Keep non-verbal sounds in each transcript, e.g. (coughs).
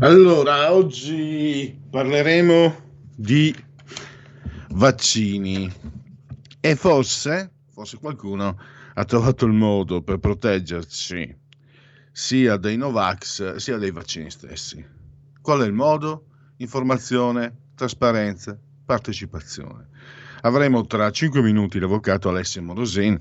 Allora, oggi parleremo di vaccini e forse, forse qualcuno ha trovato il modo per proteggerci sia dai Novax sia dai vaccini stessi. Qual è il modo? Informazione, trasparenza, partecipazione. Avremo tra 5 minuti l'avvocato Alessio Morosin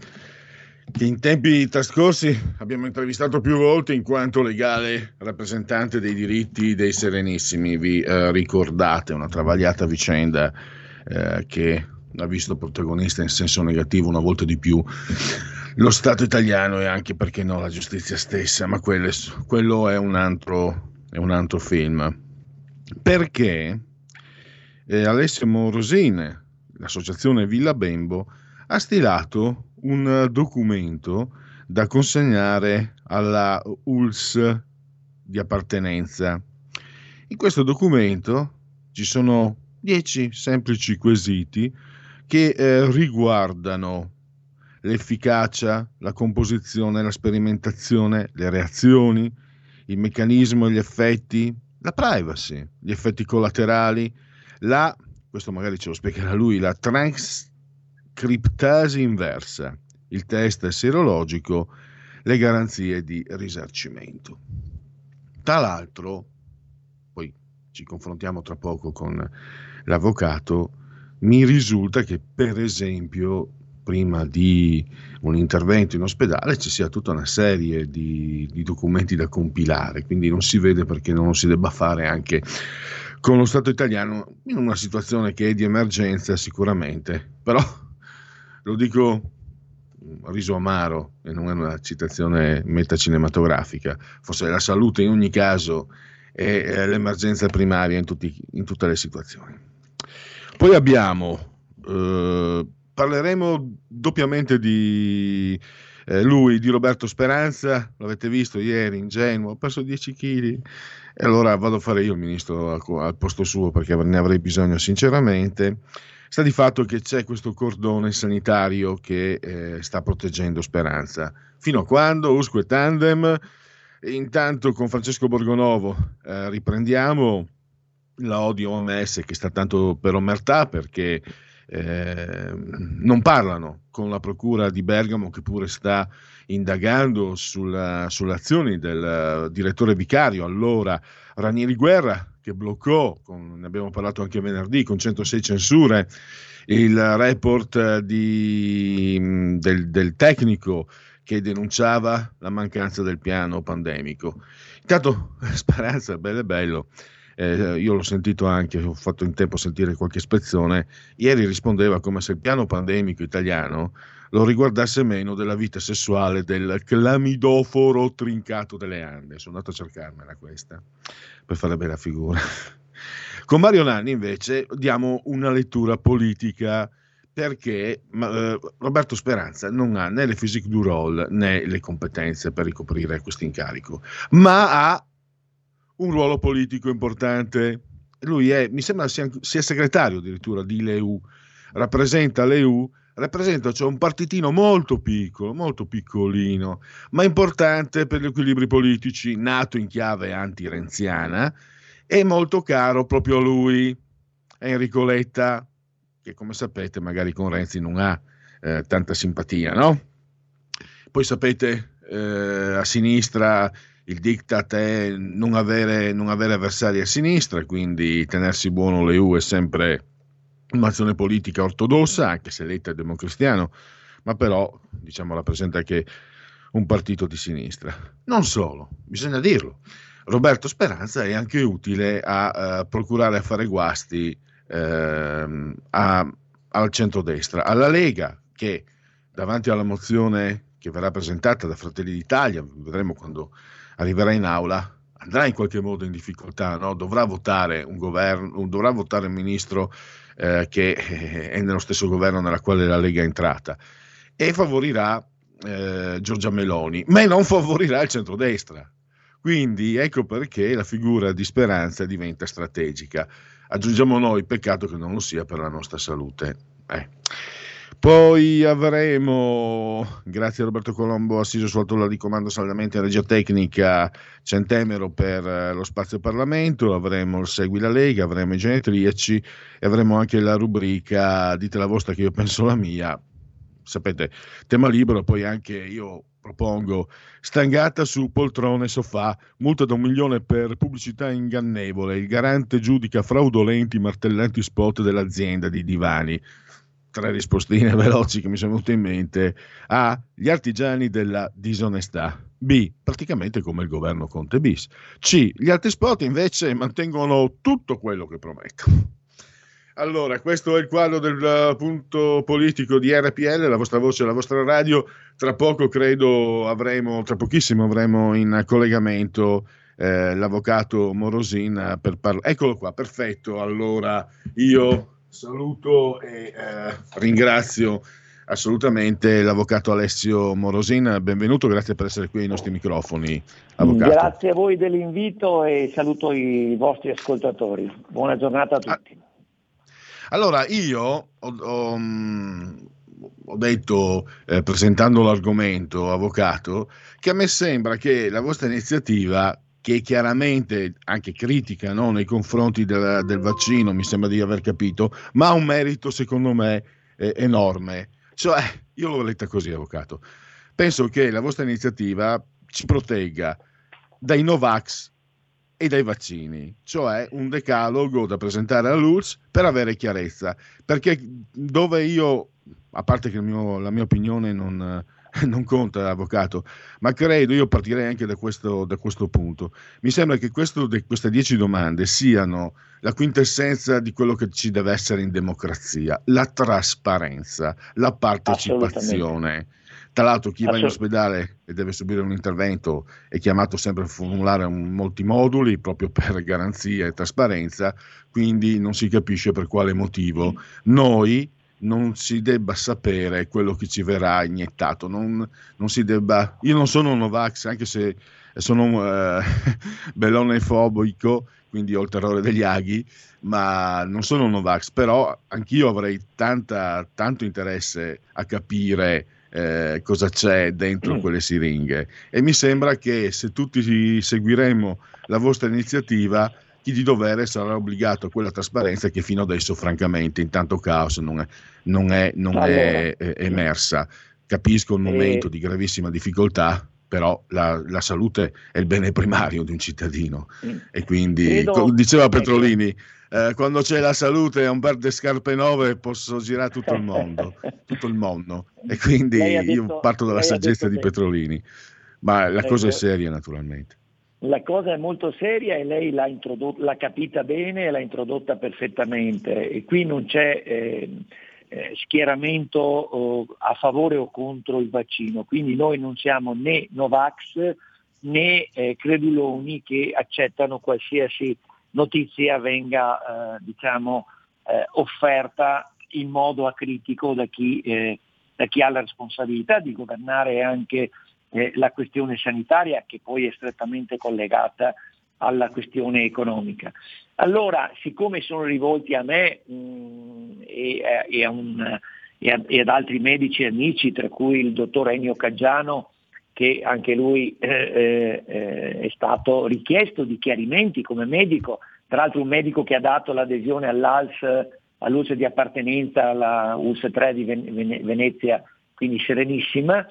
in tempi trascorsi abbiamo intervistato più volte in quanto legale rappresentante dei diritti dei Serenissimi. Vi eh, ricordate una travagliata vicenda eh, che ha visto protagonista in senso negativo una volta di più lo Stato italiano e anche perché no la giustizia stessa, ma quello, quello è, un altro, è un altro film. Perché eh, Alessio Morosine, l'associazione Villa Bembo, ha stilato un documento da consegnare alla ULS di appartenenza. In questo documento ci sono dieci semplici quesiti che eh, riguardano l'efficacia, la composizione, la sperimentazione, le reazioni, il meccanismo e gli effetti, la privacy, gli effetti collaterali, la, questo magari ce lo spiegherà lui, la transcriptasi inversa, il test serologico, le garanzie di risarcimento. Tra l'altro, poi ci confrontiamo tra poco con l'avvocato, mi risulta che per esempio prima di un intervento in ospedale ci sia tutta una serie di, di, documenti da compilare, quindi non si vede perché non lo si debba fare anche con lo Stato italiano in una situazione che è di emergenza sicuramente, però lo dico riso amaro e non è una citazione metacinematografica, forse la salute in ogni caso è l'emergenza primaria in, tutti, in tutte le situazioni. Poi abbiamo eh, parleremo doppiamente di eh, lui, di Roberto Speranza, l'avete visto ieri, ingenuo, ho perso 10 kg e allora vado a fare io il ministro al, al posto suo perché ne avrei bisogno sinceramente. Sta di fatto che c'è questo cordone sanitario che eh, sta proteggendo Speranza. Fino a quando? Usque tandem. Intanto con Francesco Borgonovo eh, riprendiamo la odio OMS che sta tanto per omertà perché eh, non parlano con la procura di Bergamo che pure sta indagando sulla, sulle azioni del direttore vicario allora Ranieri Guerra che bloccò, con, ne abbiamo parlato anche venerdì, con 106 censure il report di, del, del tecnico che denunciava la mancanza del piano pandemico. Intanto (laughs) Speranza, bello bello, eh, io l'ho sentito anche, ho fatto in tempo a sentire qualche ispezione, ieri rispondeva come se il piano pandemico italiano lo riguardasse meno della vita sessuale del clamidoforo trincato delle Ande. Sono andato a cercarmela questa per fare bella figura. Con Mario Nanni invece diamo una lettura politica perché eh, Roberto Speranza non ha né le physique du role né le competenze per ricoprire questo incarico, ma ha un ruolo politico importante. Lui è, mi sembra sia, sia segretario addirittura di LEU, rappresenta l'EU, rappresenta cioè un partitino molto piccolo, molto piccolino, ma importante per gli equilibri politici, nato in chiave anti-renziana e molto caro proprio a lui, Enrico Letta, che come sapete magari con Renzi non ha eh, tanta simpatia, no? Poi sapete, eh, a sinistra il diktat è non avere, non avere avversari a sinistra, quindi tenersi buono l'EU è sempre un'azione politica ortodossa, anche se Letta è democristiano, ma però diciamo, rappresenta anche un partito di sinistra. Non solo, bisogna dirlo. Roberto Speranza è anche utile a uh, procurare affare guasti uh, a, al centrodestra, alla Lega che davanti alla mozione che verrà presentata da Fratelli d'Italia, vedremo quando arriverà in aula, andrà in qualche modo in difficoltà, no? dovrà votare un governo, dovrà votare un ministro eh, che è nello stesso governo nella quale la Lega è entrata e favorirà eh, Giorgia Meloni, ma non favorirà il centrodestra. Quindi ecco perché la figura di Speranza diventa strategica. Aggiungiamo noi, peccato che non lo sia per la nostra salute. Eh. Poi avremo, grazie a Roberto Colombo, assiso sul tolla di comando saldamente regia tecnica, Centemero per eh, lo spazio Parlamento, avremo il Segui la Lega, avremo i genetriaci e avremo anche la rubrica Dite la vostra che io penso la mia. Sapete, tema libero, poi anche io propongo stangata su poltrone e sofà, multa da un milione per pubblicità ingannevole, il garante giudica fraudolenti martellanti spot dell'azienda di divani tre rispostine (laughs) veloci che mi sono venute in mente. A. Gli artigiani della disonestà. B. Praticamente come il governo Conte bis. C. Gli altri spot invece mantengono tutto quello che promettono. Allora, questo è il quadro del uh, punto politico di RPL, la vostra voce, la vostra radio. Tra poco credo avremo, tra pochissimo avremo in collegamento eh, l'avvocato Morosin per parlare. Eccolo qua, perfetto. Allora io Saluto e eh, ringrazio assolutamente l'avvocato Alessio Morosin. Benvenuto, grazie per essere qui ai nostri microfoni. Avvocato. Grazie a voi dell'invito e saluto i vostri ascoltatori. Buona giornata a tutti. Allora, io ho, ho, mm, ho detto, eh, presentando l'argomento, avvocato, che a me sembra che la vostra iniziativa che chiaramente anche critica no, nei confronti del, del, vaccino, mi sembra di aver capito, ma ha un merito secondo me eh, enorme. Cioè, io l'ho letta così, avvocato. Penso che la vostra iniziativa ci protegga dai Novax e dai vaccini, cioè un decalogo da presentare all'URSS per avere chiarezza, perché dove io, a parte che mio, la mia opinione non, (laughs) non conta avvocato, ma credo, io partirei anche da questo, da questo punto, mi sembra che questo, queste dieci domande siano la quintessenza di quello che ci deve essere in democrazia, la trasparenza, la partecipazione. Tra l'altro chi va in ospedale e deve subire un intervento è chiamato sempre a formulare molti moduli proprio per garanzia e trasparenza, quindi non si capisce per quale motivo. Noi non si debba sapere quello che ci verrà iniettato. Non, non si debba, io non sono un Novax, anche se sono eh, (laughs) bellone fobico, quindi ho il terrore degli aghi, ma non sono un Novax, però anch'io avrei tanta, tanto interesse a capire eh, cosa c'è dentro mm. quelle siringhe e mi sembra che se tutti seguiremo la vostra iniziativa chi di dovere sarà obbligato a quella trasparenza che fino adesso francamente in tanto caos non è, non è, non allora, è eh, emersa. Capisco un momento eh, di gravissima difficoltà, però la, la, salute è il bene primario di un cittadino mm. e quindi, credo, diceva. Petrolini, eh, quando c'è la salute e un paio di scarpe nuove posso girare tutto il mondo, (laughs) tutto il mondo. E quindi detto, io parto dalla saggezza di Petrolini, ma la cosa è seria naturalmente. La cosa è molto seria e lei l'ha, l'ha capita bene e l'ha introdotta perfettamente. E qui non c'è eh, eh, schieramento oh, a favore o contro il vaccino, quindi noi non siamo né Novax né eh, creduloni che accettano qualsiasi notizia venga eh, diciamo, eh, offerta in modo acritico da chi, eh, da chi ha la responsabilità di governare anche eh, la questione sanitaria che poi è strettamente collegata alla questione economica. Allora, siccome sono rivolti a me mh, mm, e, e, a un, e, a, e, ad altri medici e amici, tra cui il dottor Ennio Caggiano, che anche lui eh, eh, eh è stato richiesto di chiarimenti come medico, tra l'altro un medico che ha dato l'adesione all'ALS, all'ULS di appartenenza alla ULS 3 di Venezia, quindi serenissima,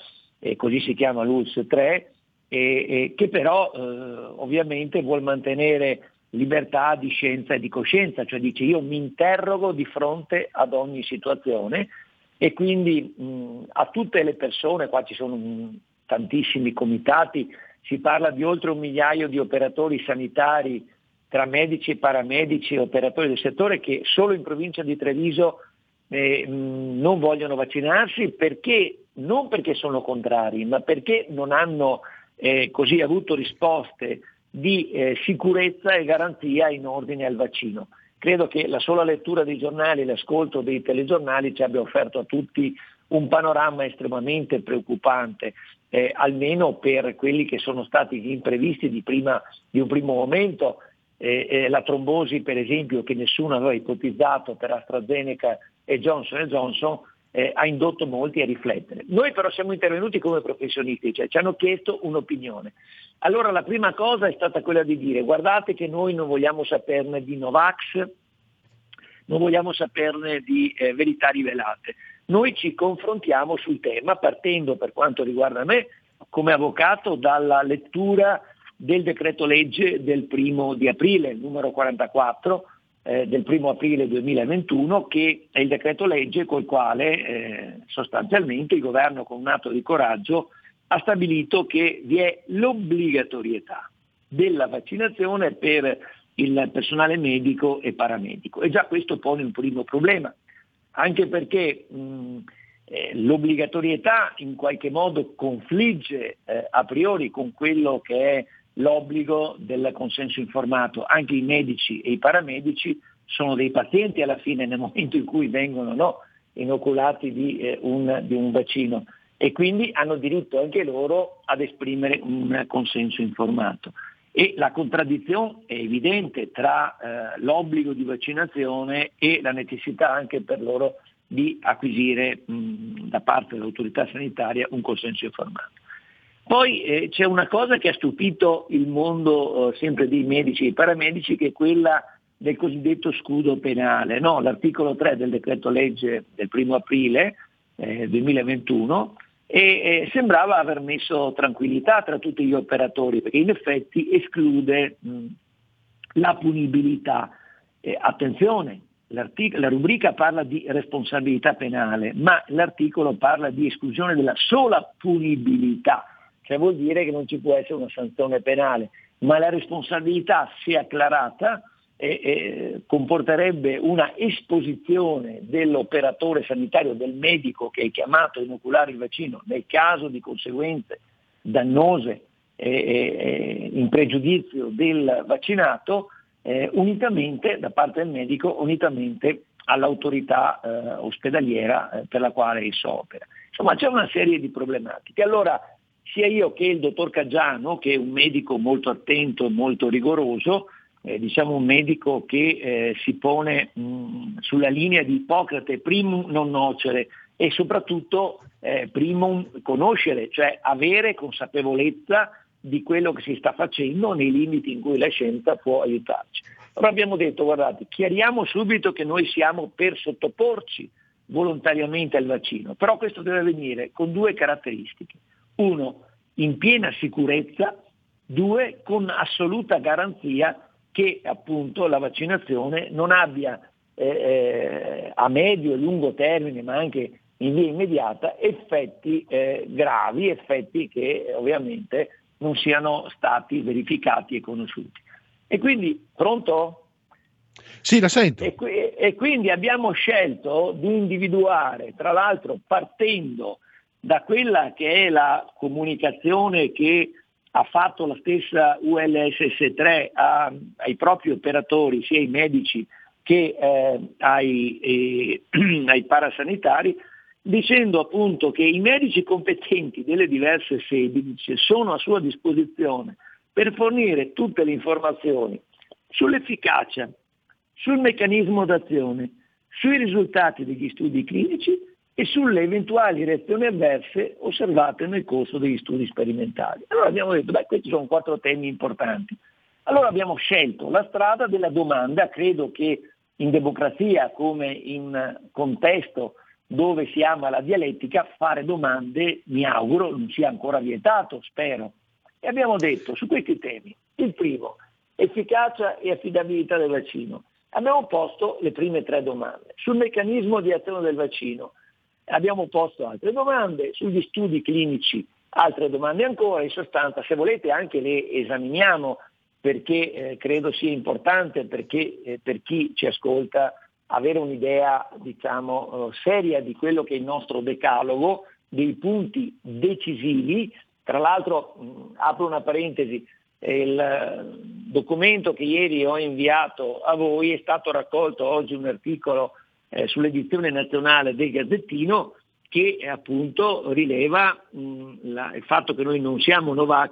eh, così si chiama l'ULS 3, e, e che però eh, ovviamente vuol mantenere libertà di scienza e di coscienza, cioè dice io mi interrogo di fronte ad ogni situazione e quindi mh, a tutte le persone, qua ci sono tantissimi comitati, si parla di oltre un migliaio di operatori sanitari tra medici e paramedici e operatori del settore che solo in provincia di Treviso eh, non vogliono vaccinarsi perché, non perché sono contrari, ma perché non hanno eh, così avuto risposte di eh, sicurezza e garanzia in ordine al vaccino. Credo che la sola lettura dei giornali l'ascolto dei telegiornali ci abbia offerto a tutti un panorama estremamente preoccupante, eh, almeno per quelli che sono stati gli imprevisti di, prima, di un primo momento. Eh, eh, la trombosi, per esempio, che nessuno aveva ipotizzato per AstraZeneca e Johnson Johnson, eh, ha indotto molti a riflettere. Noi però siamo intervenuti come professionisti, cioè ci hanno chiesto un'opinione. Allora la prima cosa è stata quella di dire guardate che noi non vogliamo saperne di Novax, non vogliamo saperne di eh, verità rivelate. Noi ci confrontiamo sul tema partendo per quanto riguarda me come avvocato dalla lettura del decreto legge del primo di aprile, numero 44, eh, del 1 aprile 2021 che è il decreto legge col quale eh, sostanzialmente il governo con un atto di coraggio ha stabilito che vi è l'obbligatorietà della vaccinazione per il personale medico e paramedico. E già questo pone un primo problema, anche perché mh, eh, l'obbligatorietà in qualche modo confligge eh, a priori con quello che è l'obbligo del consenso informato. Anche i medici e i paramedici sono dei pazienti alla fine nel (laughs) momento in cui vengono no, inoculati di, eh, un, di un vaccino e quindi hanno diritto anche loro ad esprimere un consenso informato. E la contraddizione è evidente tra eh, l'obbligo di vaccinazione e la necessità anche per loro di acquisire mh, da parte dell'autorità sanitaria un consenso informato. Poi eh, c'è una cosa che ha stupito il mondo eh, sempre dei medici e dei paramedici, che è quella del cosiddetto scudo penale. No, l'articolo 3 del decreto legge del 1 aprile eh, 2021 e eh, sembrava aver messo tranquillità tra tutti gli operatori, perché in effetti esclude mh, la punibilità. Attenzione, la rubrica parla di responsabilità penale, ma l'articolo parla di esclusione della sola punibilità cioè vuol dire che non ci può essere una sanzione penale, ma la responsabilità, se acclarata, eh, eh, comporterebbe una esposizione dell'operatore sanitario, del medico che è chiamato a inoculare il vaccino nel caso di conseguenze dannose eh, in pregiudizio del vaccinato, eh, unitamente da parte del medico, unitamente all'autorità eh, ospedaliera eh, per la quale esso opera. Insomma c'è una serie di problematiche. Allora sia io che il dottor Caggiano, che è un medico molto attento e molto rigoroso, eh, diciamo un medico che eh, si pone mh, sulla linea di Ippocrate, primum non nocere e soprattutto eh, primum conoscere, cioè avere consapevolezza di quello che si sta facendo nei limiti in cui la scienza può aiutarci. Allora abbiamo detto, guardate, chiariamo subito che noi siamo per sottoporci volontariamente al vaccino, però questo deve avvenire con due caratteristiche uno, in piena sicurezza, due, con assoluta garanzia che appunto la vaccinazione non abbia eh, eh, a medio e lungo termine, ma anche in via immediata, effetti eh, gravi, effetti che ovviamente non siano stati verificati e conosciuti. E quindi, pronto? Sì, la sento. E, e quindi abbiamo scelto di individuare, tra l'altro partendo da quella che è la comunicazione che ha fatto la stessa ULSS3 a, ai propri operatori, sia ai medici che eh, ai, eh, (clears throat) ai parasanitari, dicendo appunto che i medici competenti delle diverse sedi sono a sua disposizione per fornire tutte le informazioni sull'efficacia, sul meccanismo d'azione, sui risultati degli studi clinici e sulle eventuali reazioni avverse osservate nel corso degli studi sperimentali. Allora abbiamo detto, beh, questi sono quattro temi importanti. Allora abbiamo scelto la strada della domanda, credo che in democrazia come in contesto dove si ama la dialettica, fare domande, mi auguro, non sia ancora vietato, spero. E abbiamo detto su questi temi, il primo, efficacia e affidabilità del vaccino. Abbiamo posto le prime tre domande. Sul meccanismo di azione del vaccino abbiamo posto altre domande, sugli studi clinici altre domande ancora, in sostanza se volete anche le esaminiamo perché eh, credo sia importante perché, eh, per chi ci ascolta avere un'idea diciamo, eh, seria di quello che è il nostro decalogo, dei punti decisivi. Tra l'altro mh, apro una parentesi, il eh, documento che ieri ho inviato a voi è stato raccolto oggi un articolo eh, sull'edizione nazionale del Gazzettino che eh, appunto rileva mh, la, il fatto che noi non siamo Novax,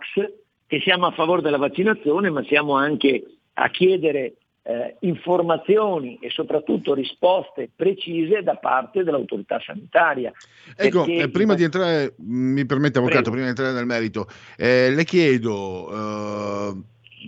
che siamo a favore della vaccinazione, ma siamo anche a chiedere eh, informazioni e soprattutto risposte precise da parte dell'autorità sanitaria. Ecco, eh, prima di entrare, mi permette Avvocato, Prego. prima di entrare nel merito, eh, le chiedo, eh,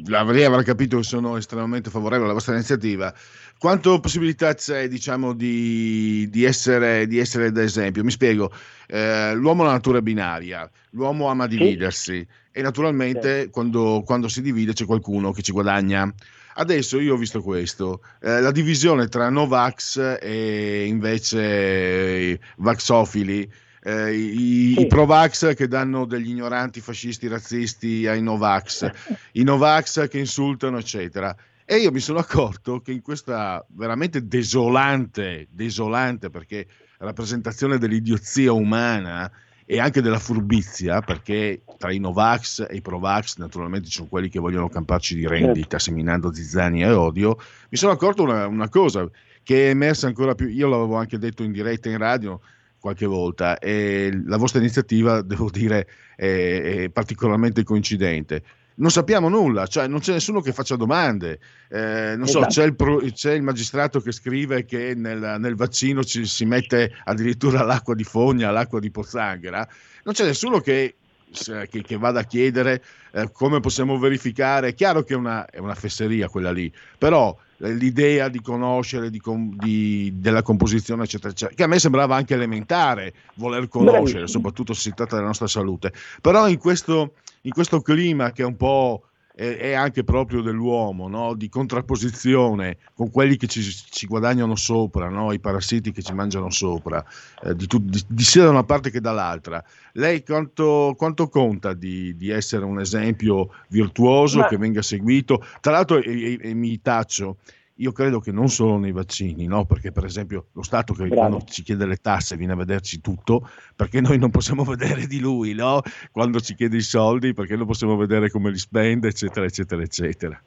l'avrei avrà capito che sono estremamente favorevole alla vostra iniziativa, quanto possibilità c'è diciamo, di, di, essere, di essere d'esempio? Mi spiego, eh, l'uomo è una natura binaria, l'uomo ama dividersi. Sì e naturalmente sì. quando, quando, si divide c'è qualcuno che ci guadagna. Adesso io ho visto questo, eh, la divisione tra Novax e invece Vaxofili, eh, i, sì. i Provax che danno degli ignoranti fascisti razzisti ai Novax, i Novax che insultano, eccetera. E io mi sono accorto che in questa veramente desolante, desolante perché rappresentazione dell'idiozia umana, e anche della furbizia, perché tra i Novax e i Provax naturalmente ci sono quelli che vogliono camparci di rendita, certo. seminando zizzani e odio, mi sono accorto una, una cosa che è emersa ancora più, io l'avevo anche detto in diretta in radio qualche volta, e la vostra iniziativa, (laughs) devo dire, è, è particolarmente coincidente non sappiamo nulla, cioè non c'è nessuno che faccia domande. Eh, non esatto. so, c'è il, pro, c'è il, magistrato che scrive che nel, nel, vaccino ci si mette addirittura l'acqua di fogna, l'acqua di pozzanghera. Non c'è nessuno che, che, che vada a chiedere eh, come possiamo verificare. È chiaro che è una, è una fesseria quella lì, però l'idea di conoscere di, di, della composizione, eccetera, eccetera, che a me sembrava anche elementare voler conoscere, soprattutto se si tratta della nostra salute. Però in questo, in questo clima che è un po' è, anche proprio dell'uomo, no? di contrapposizione con quelli che ci, ci guadagnano sopra, no? i parassiti che ci mangiano sopra, eh, di, tu, di, di, sia da una parte che dall'altra. Lei quanto, quanto conta di, di, essere un esempio virtuoso Ma... che venga seguito? Tra l'altro, e, e, e mi taccio, io credo che non solo nei vaccini, no? perché per esempio lo Stato che Bravo. quando ci chiede le tasse viene a vederci tutto, perché noi non possiamo (laughs) vedere di lui, no? quando ci chiede i soldi, perché non possiamo vedere come li spende, eccetera, eccetera, eccetera.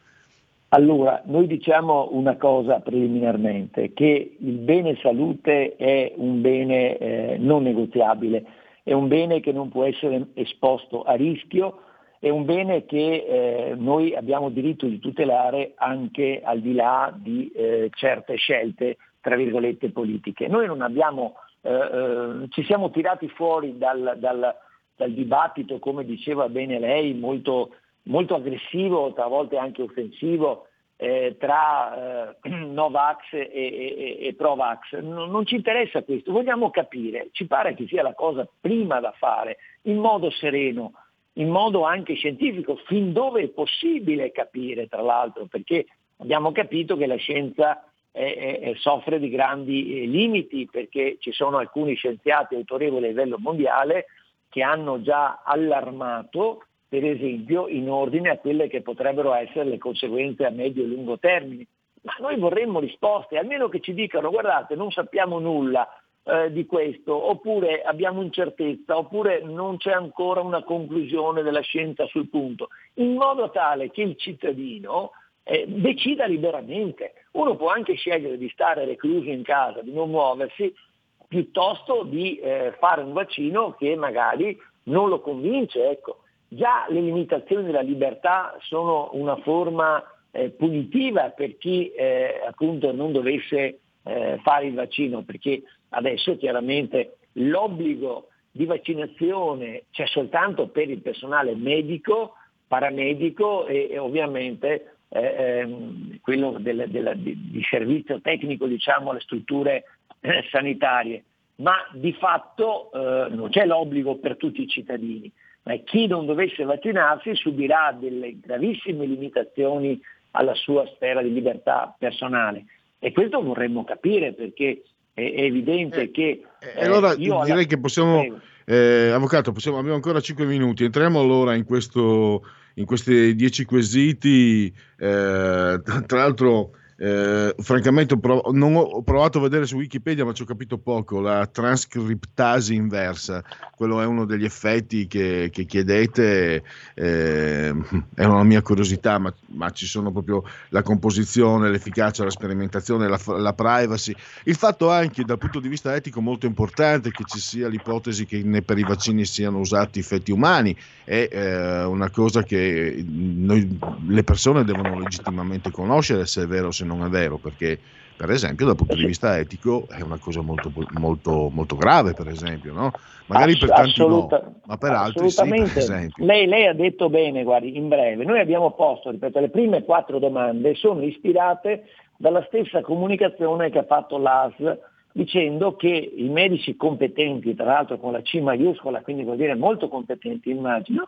Allora, noi diciamo una cosa preliminarmente, che il bene salute è un bene eh, non negoziabile, è un bene che non può essere esposto a rischio, è un bene che eh, noi abbiamo diritto di tutelare anche al di là di eh, certe scelte, tra virgolette, politiche. Noi non abbiamo, eh, eh ci siamo tirati fuori dal, dal, dal, dibattito, come diceva bene lei, molto, molto aggressivo, talvolta anche offensivo, eh, tra eh, (clears throat) Novax e, e, e Provax. Non, non, ci interessa questo, vogliamo capire, ci pare che sia la cosa prima da fare, in modo sereno, in modo anche scientifico, fin dove è possibile capire, tra l'altro, perché abbiamo capito che la scienza è, è, soffre di grandi eh, limiti, perché ci sono alcuni scienziati autorevoli a livello mondiale che hanno già allarmato, per esempio, in ordine a quelle che potrebbero essere le conseguenze a medio e lungo termine. Ma noi vorremmo risposte, almeno che ci dicano guardate, non sappiamo nulla, eh, di questo, oppure abbiamo incertezza, oppure non c'è ancora una conclusione della scienza sul punto, in modo tale che il cittadino eh, decida liberamente. Uno può anche scegliere di stare recluso in casa, di non muoversi, piuttosto di eh, fare un vaccino che magari non lo convince. Ecco. Già le limitazioni della libertà sono una forma eh, punitiva per chi eh, appunto non dovesse eh, fare il vaccino, perché adesso chiaramente l'obbligo di vaccinazione c'è soltanto per il personale medico, paramedico e, e ovviamente eh, ehm, quello del, del, di, servizio tecnico diciamo alle strutture eh, sanitarie, ma di fatto eh, non c'è l'obbligo per tutti i cittadini, ma chi non dovesse vaccinarsi subirà delle gravissime limitazioni alla sua sfera di libertà personale. E questo vorremmo capire perché è, evidente eh, che... Eh, allora direi alla... che possiamo... Eh, avvocato, possiamo, abbiamo ancora 5 minuti, entriamo allora in, questo, in questi 10 quesiti, eh, tra l'altro eh, francamente ho, prov- non ho, provato a vedere su Wikipedia, ma ci ho capito poco. La transcriptasi inversa, quello è uno degli effetti che, che chiedete, eh, è una mia curiosità, ma, ma, ci sono proprio la composizione, l'efficacia, la sperimentazione, la, la, privacy. Il fatto anche dal punto di vista etico molto importante che ci sia l'ipotesi che per i vaccini siano usati effetti umani, è eh, una cosa che noi, le persone devono legittimamente conoscere se è vero o se non è vero, perché per esempio dal punto di vista etico è una cosa molto, molto, molto grave, per esempio, no? magari Ass- per tanti assoluta, no, ma per altri sì, per lei, lei, ha detto bene, guardi, in breve, noi abbiamo posto, ripeto, le prime quattro domande sono ispirate dalla stessa comunicazione che ha fatto l'AS dicendo che i medici competenti, tra l'altro con la C maiuscola, quindi vuol dire molto competenti immagino,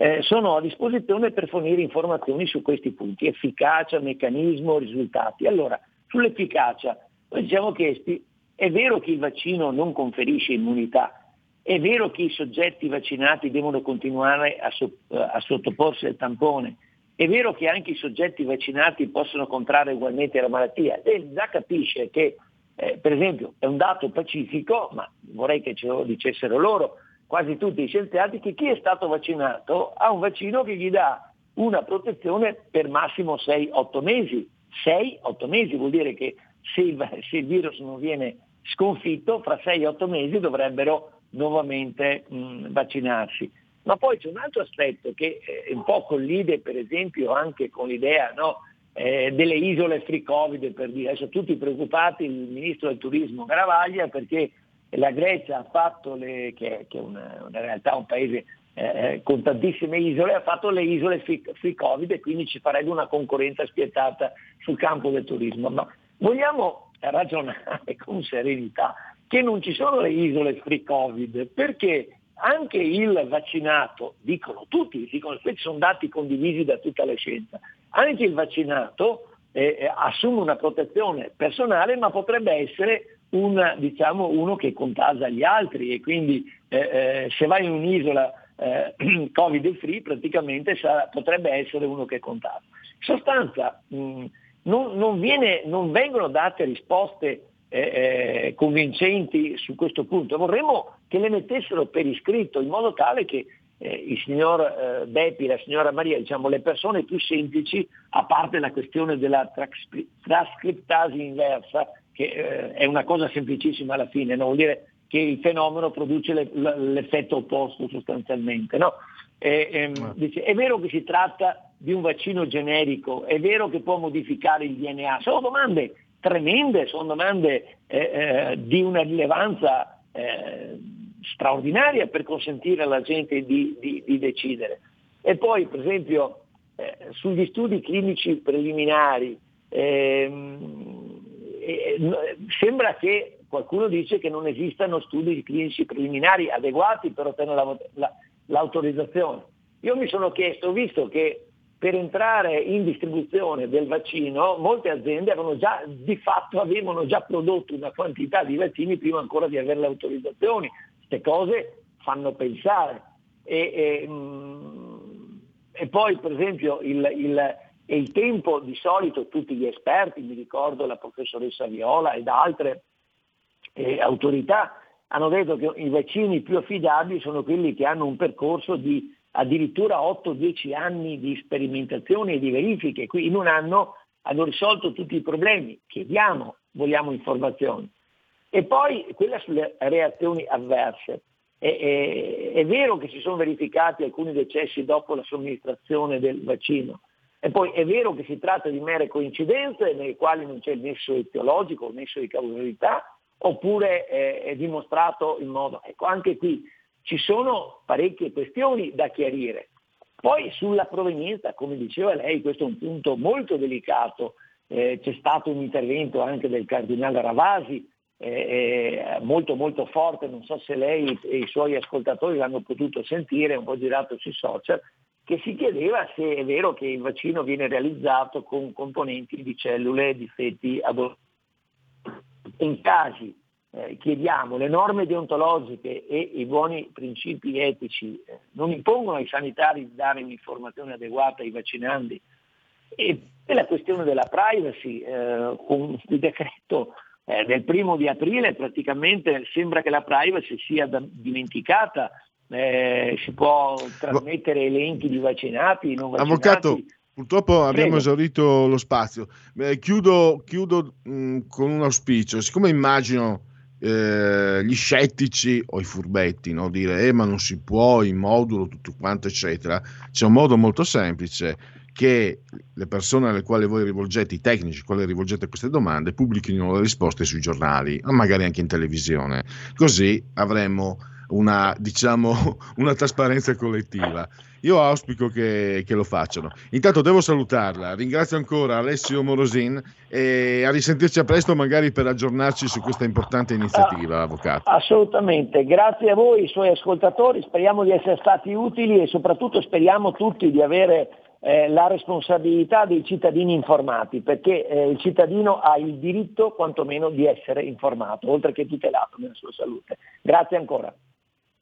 eh, sono a disposizione per fornire informazioni su questi punti, efficacia, meccanismo, risultati. Allora, sull'efficacia, noi ci siamo chiesti, è vero che il vaccino non conferisce immunità, è vero che i soggetti vaccinati devono continuare a, so- a sottoporsi al tampone, è vero che anche i soggetti vaccinati possono contrarre ugualmente la malattia. Lei già capisce che, eh, per esempio, è un dato pacifico, ma vorrei che ce lo dicessero loro, quasi tutti i scienziati, che chi è stato vaccinato ha un vaccino che gli dà una protezione per massimo 6-8 mesi. 6-8 mesi vuol dire che se il, se il, virus non viene sconfitto, fra 6-8 mesi dovrebbero nuovamente mh, vaccinarsi. Ma poi c'è un altro aspetto che eh, un po' collide per esempio anche con l'idea no, eh, delle isole free covid per dire, adesso tutti preoccupati, il ministro del turismo Garavaglia perché la Grecia ha fatto, le, che, che è una, una realtà un paese eh, eh, con tantissime isole, ha fatto le isole free, Covid e quindi ci farebbe una concorrenza spietata sul campo del turismo. Ma vogliamo ragionare con serenità che non ci sono le isole free Covid perché anche il vaccinato, dicono tutti, dicono, questi sono dati condivisi da tutta la scienza, anche il vaccinato eh, eh assume una protezione personale ma potrebbe essere un, diciamo, uno che contagia gli altri e quindi eh, eh, se vai in un'isola eh, (clears throat) covid free praticamente sarà, potrebbe essere uno che contagia. In sostanza mh, non, non, viene, non, vengono date risposte eh, eh, convincenti su questo punto, vorremmo che le mettessero per iscritto in modo tale che eh, il signor Beppi, la signora Maria, diciamo le persone più semplici, a parte la questione della trascriptasi inversa, che eh, è una cosa semplicissima alla fine, no? vuol dire che il fenomeno produce le, l'effetto opposto sostanzialmente. No? E, ehm, ah. dice, è vero che si tratta di un vaccino generico, è vero che può modificare il DNA, sono domande tremende, sono domande eh, eh, di una rilevanza eh, straordinaria per consentire alla gente di, di, di decidere. E poi, per esempio, eh, sugli studi clinici preliminari, ehm, sembra che qualcuno dice che non esistano studi clinici preliminari adeguati per ottenere la, la, l'autorizzazione. Io mi sono chiesto, visto che per entrare in distribuzione del vaccino molte aziende già, di fatto avevano già prodotto una quantità di vaccini prima ancora di avere le autorizzazioni. Queste cose fanno pensare. E, e, mm, e poi per esempio il, il e il tempo di solito tutti gli esperti, mi ricordo la professoressa Viola ed altre eh, autorità, hanno detto che i vaccini più affidabili sono quelli che hanno un percorso di addirittura 8-10 anni di sperimentazioni e di verifiche, qui in un anno hanno risolto tutti i problemi, chiediamo, vogliamo informazioni. E poi quella sulle reazioni avverse. È, è, è vero che si sono verificati alcuni decessi dopo la somministrazione del vaccino, e poi è vero che si tratta di mere coincidenze nelle quali non c'è il nesso etiologico, il nesso di causalità, oppure eh, è dimostrato in modo... Ecco, anche qui ci sono parecchie questioni da chiarire. Poi sulla provenienza, come diceva lei, questo è un punto molto delicato, eh, c'è stato un intervento anche del cardinale Ravasi, eh, molto molto forte, non so se lei e i suoi ascoltatori l'hanno potuto sentire, un po' girato sui social, che si chiedeva se è vero che il vaccino viene realizzato con componenti di cellule difetti ad in casi eh, chiediamo le norme deontologiche e i buoni principi etici eh, non impongono ai sanitari di dare un'informazione adeguata ai vaccinandi e la questione della privacy eh, con il decreto eh, del primo di aprile praticamente sembra che la privacy sia da, dimenticata eh, si può trasmettere elenchi di vaccinati, non vaccinati. Avvocato, purtroppo abbiamo Prego. esaurito lo spazio. Eh, chiudo, chiudo mh, con un auspicio. Siccome immagino eh, gli scettici o i furbetti no? dire eh, ma non si può in modulo tutto quanto eccetera c'è un modo molto semplice che le persone alle quali voi rivolgete, i tecnici ai quali rivolgete queste domande, pubblichino le risposte sui giornali, o magari anche in televisione. Così avremo una, diciamo, (laughs) una trasparenza collettiva. Io auspico che, che, lo facciano. Intanto devo salutarla. Ringrazio ancora Alessio Morosin e a risentirci a presto magari per aggiornarci su questa importante iniziativa, ah, avvocato. Assolutamente. Grazie a voi, i suoi ascoltatori. Speriamo di essere stati utili e soprattutto speriamo tutti di avere eh, la responsabilità dei cittadini informati, perché eh, il cittadino ha il diritto quantomeno di essere informato, oltre che tutelato nella sua salute. Grazie ancora.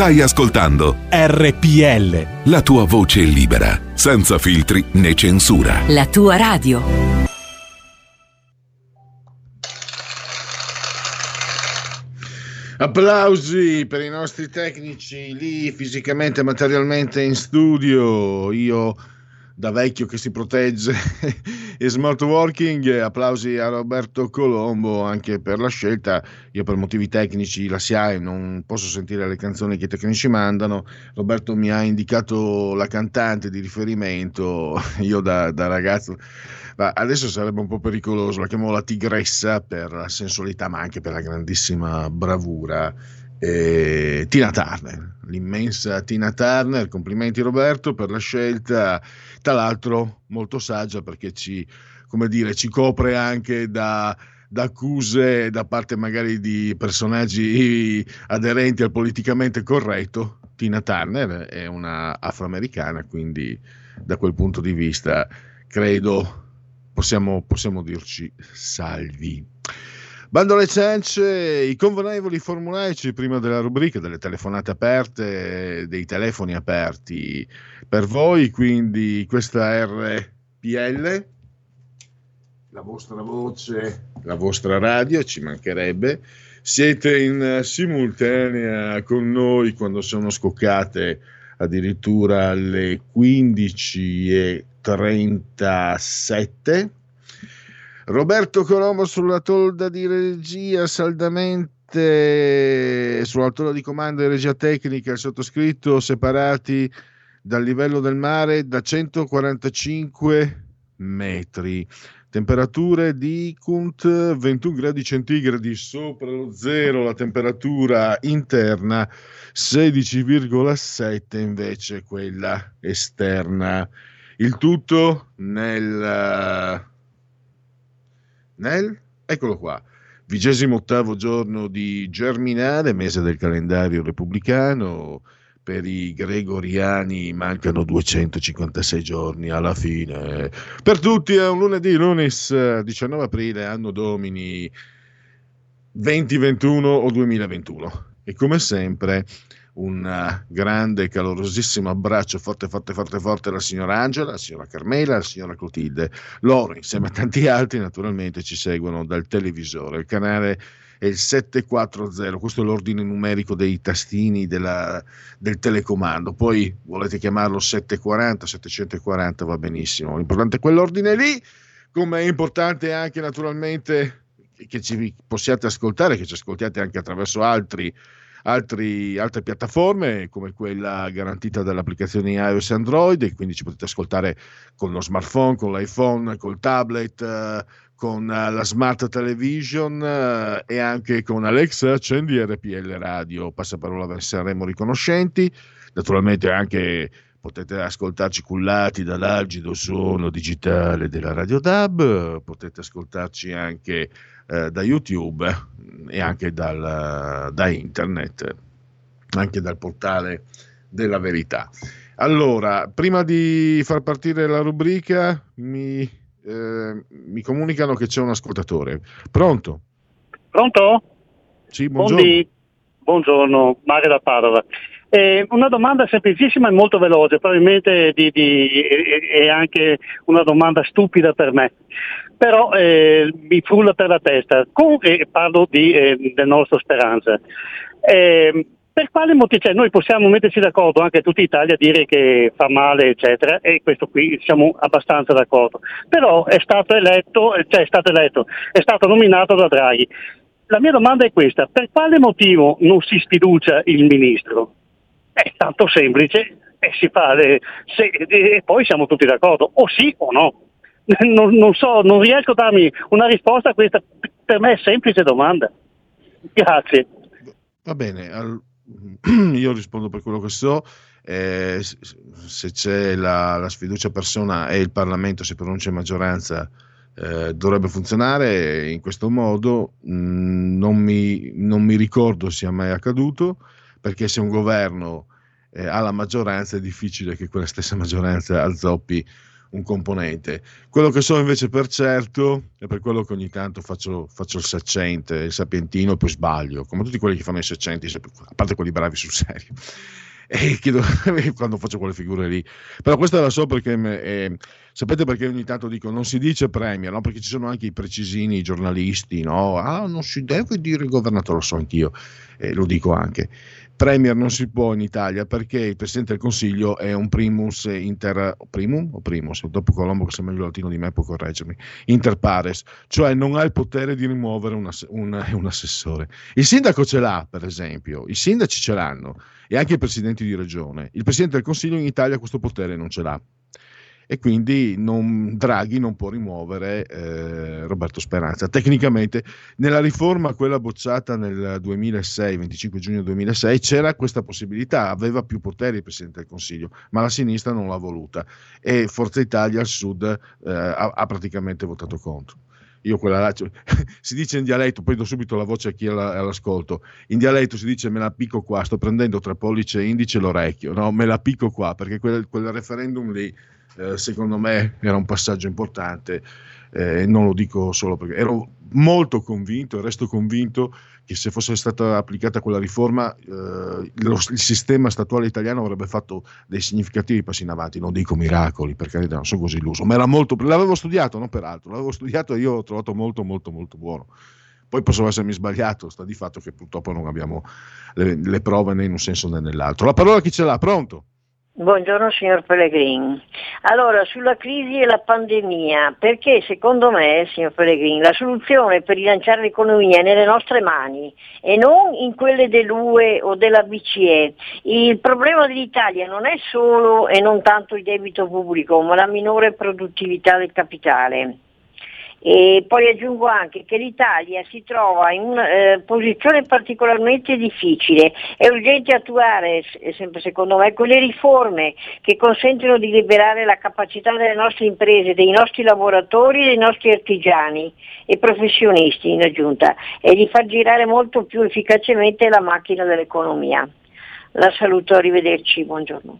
Stai ascoltando RPL. la tua voce libera, senza filtri né censura. La tua radio. Applausi per i nostri tecnici lì fisicamente e materialmente in studio. Io da vecchio che si protegge e smart working, applausi a Roberto Colombo anche per la scelta. Io per motivi tecnici la SIAE non posso sentire le canzoni che i tecnici mandano. Roberto mi ha indicato la cantante di riferimento. (laughs) Io da, da ragazzo ma adesso sarebbe un po' pericoloso, la chiamo la tigressa per la sensualità, ma anche per la grandissima bravura. Eh, Tina Turner, l'immensa Tina Turner, complimenti Roberto per la scelta, tra l'altro molto saggia perché ci, dire, ci copre anche da, da accuse da parte magari di personaggi aderenti al politicamente corretto. Tina Turner è una afroamericana, quindi da quel punto di vista credo possiamo, possiamo dirci salvi. Bando alle ciance, i convenevoli formulaici prima della rubrica, delle telefonate aperte, dei telefoni aperti per voi, quindi questa RPL, la vostra voce, la vostra radio, ci mancherebbe. Siete in simultanea con noi quando sono scoccate addirittura alle 15.37. Roberto Colombo sulla tolda di regia, saldamente sulla tolda di comando e regia tecnica, il sottoscritto separati dal livello del mare da 145 metri. Temperature di Kunt 21 gradi centigradi sopra lo zero, la temperatura interna 16,7 invece quella esterna. Il tutto nel, nel eccolo qua, vigesimo ottavo giorno di Germinale, mese del calendario repubblicano. Per i gregoriani mancano 256 giorni alla fine. Per tutti è un lunedì, lunes 19 aprile, anno domini 2021 o 2021. E come sempre un grande e calorosissimo abbraccio forte forte forte forte alla signora Angela, alla signora Carmela, alla signora Clotilde. Loro insieme a tanti altri naturalmente ci seguono dal televisore. Il canale è il 740, questo è l'ordine numerico dei tastini della, del telecomando. Poi volete chiamarlo 740, 740 va benissimo. L'importante è quell'ordine lì, come è importante anche naturalmente che ci possiate ascoltare, che ci ascoltiate anche attraverso altri altri, altre piattaforme come quella garantita dall'applicazione iOS e Android quindi ci potete ascoltare con lo smartphone, con l'iPhone, col tablet, eh, con uh, la smart television uh, e anche con Alexa accendi RPL Radio, passaparola saremo riconoscenti, naturalmente anche potete ascoltarci cullati dall'algido suono digitale della Radio DAB, potete ascoltarci anche eh, da YouTube e anche dal, da internet, anche dal portale della verità. Allora, prima di far partire la rubrica, mi, eh, mi comunicano che c'è un ascoltatore. Pronto? Pronto? Sì, buongiorno. Buondì. Buongiorno, Mario da Padova. Eh, una domanda semplicissima e molto veloce, probabilmente di, di, è anche una domanda stupida per me, però eh, mi frulla per la testa. Con, eh, parlo di, eh, del nostro Speranza. Eh, per quale motivo? Cioè, noi possiamo metterci d'accordo anche tutta Italia a dire che fa male, eccetera, e questo qui siamo abbastanza d'accordo. Però è stato eletto, cioè è stato eletto, è stato nominato da Draghi. La mia domanda è questa, per quale motivo non si sfiducia il ministro? È tanto semplice e si fa le, se, e poi siamo tutti d'accordo, o sì o no. (laughs) Non, non, so, non riesco a darmi una risposta a questa per me semplice domanda. Grazie. Va bene, (clears throat) io rispondo per quello che so. Eh, se c'è la, la, sfiducia persona e il Parlamento si pronuncia in maggioranza, eh, dovrebbe funzionare in questo modo. Mm, non, mi, non mi ricordo sia mai accaduto perché se un governo eh, ha la maggioranza è difficile che quella stessa maggioranza azzoppi un componente. Quello che so invece per certo è per quello che ogni tanto faccio, faccio il saccente, il sapientino e poi sbaglio, come tutti quelli che fanno i saccenti, a parte quelli bravi sul serio. (laughs) E chiedo (laughs) quando faccio quelle figure lì. Però questa la so perché eh, sapete perché ogni tanto dico non si dice premier, no? perché ci sono anche i precisini, i giornalisti, no? Ah, non si deve dire governatore, lo so anch'io, e lo dico anche. Premier non si può in Italia perché il Presidente del Consiglio è un primus inter... primum o primus? Dopo Colombo che sa meglio latino di me può correggermi. Inter pares, cioè non ha il potere di rimuovere un, un, (laughs) un assessore. Il sindaco ce l'ha, per esempio, i sindaci ce l'hanno e anche i presidenti di regione. Il Presidente del Consiglio in Italia questo potere non ce l'ha e quindi non, Draghi non può rimuovere eh, Roberto Speranza. Tecnicamente nella riforma, quella bocciata nel 2006, 25 giugno 2006, c'era questa possibilità, aveva più poteri il Presidente del Consiglio, ma la sinistra non l'ha voluta. E Forza Italia al sud eh, ha, ha praticamente votato contro. Io quella là, cioè, (laughs) si dice in dialetto, poi do subito la voce a chi è all'ascolto, in dialetto si dice me la picco qua, sto prendendo tra pollice e indice l'orecchio, no, me la picco qua, perché quel, quel referendum lì eh, secondo me era un passaggio importante eh, non lo dico solo perché ero molto convinto e resto convinto che se fosse stata applicata quella riforma eh, lo, il sistema statuale italiano avrebbe fatto dei significativi passi in avanti, non dico miracoli perché non sono così illuso, ma era molto, l'avevo studiato, non peraltro, l'avevo studiato e io l'ho trovato molto molto molto buono. Poi posso essermi sbagliato, sta di fatto che purtroppo non abbiamo le, le prove né in un senso né nell'altro. La parola chi ce l'ha? Pronto? Buongiorno signor Pellegrini. Allora, sulla crisi e la pandemia, perché secondo me, signor Pellegrini, la soluzione per rilanciare l'economia è nelle nostre mani e non in quelle dell'UE o della BCE. Il problema dell'Italia non è solo e non tanto il debito pubblico, ma la minore produttività del capitale. E poi aggiungo anche che l'Italia si trova in una eh, posizione particolarmente difficile. È urgente attuare, sempre secondo me, quelle riforme che consentono di liberare la capacità delle nostre imprese, dei nostri lavoratori, dei nostri artigiani e professionisti in aggiunta e di far girare molto più efficacemente la macchina dell'economia. La saluto, arrivederci, buongiorno.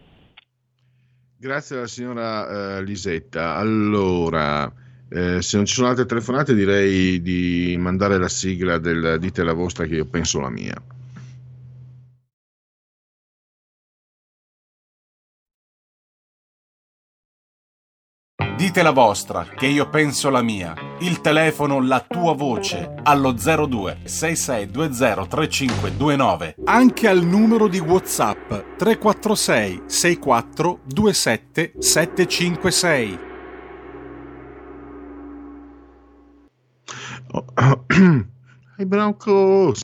Grazie alla signora eh, Lisetta. Allora, eh, se non ci sono altre telefonate direi di mandare la sigla del dite la vostra che io penso la mia. Dite la vostra, che io penso la mia. Il telefono, la tua voce, allo 02 6620 3529. Anche al numero di WhatsApp 346 64 27 756. (coughs) Ai Broncos.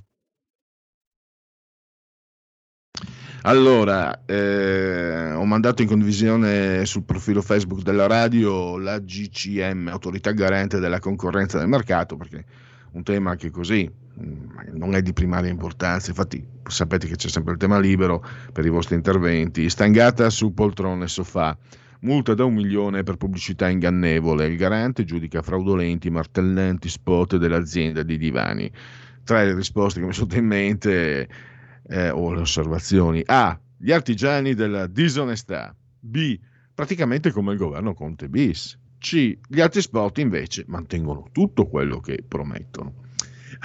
Allora, eh, ho mandato in condivisione sul profilo Facebook della radio la GCM, Autorità Garante della Concorrenza del Mercato, perché un tema che così mm, non è di primaria importanza, infatti sapete che c'è sempre il tema libero per i vostri interventi, stangata su poltrone e sofà multa da un milione per pubblicità ingannevole. Il garante giudica fraudolenti, martellanti spot dell'azienda di divani. Tra le risposte che mi sono in mente eh, o le osservazioni: A. Gli artigiani della disonestà. B. Praticamente come il governo Conte bis. C. Gli altri spot invece mantengono tutto quello che promettono.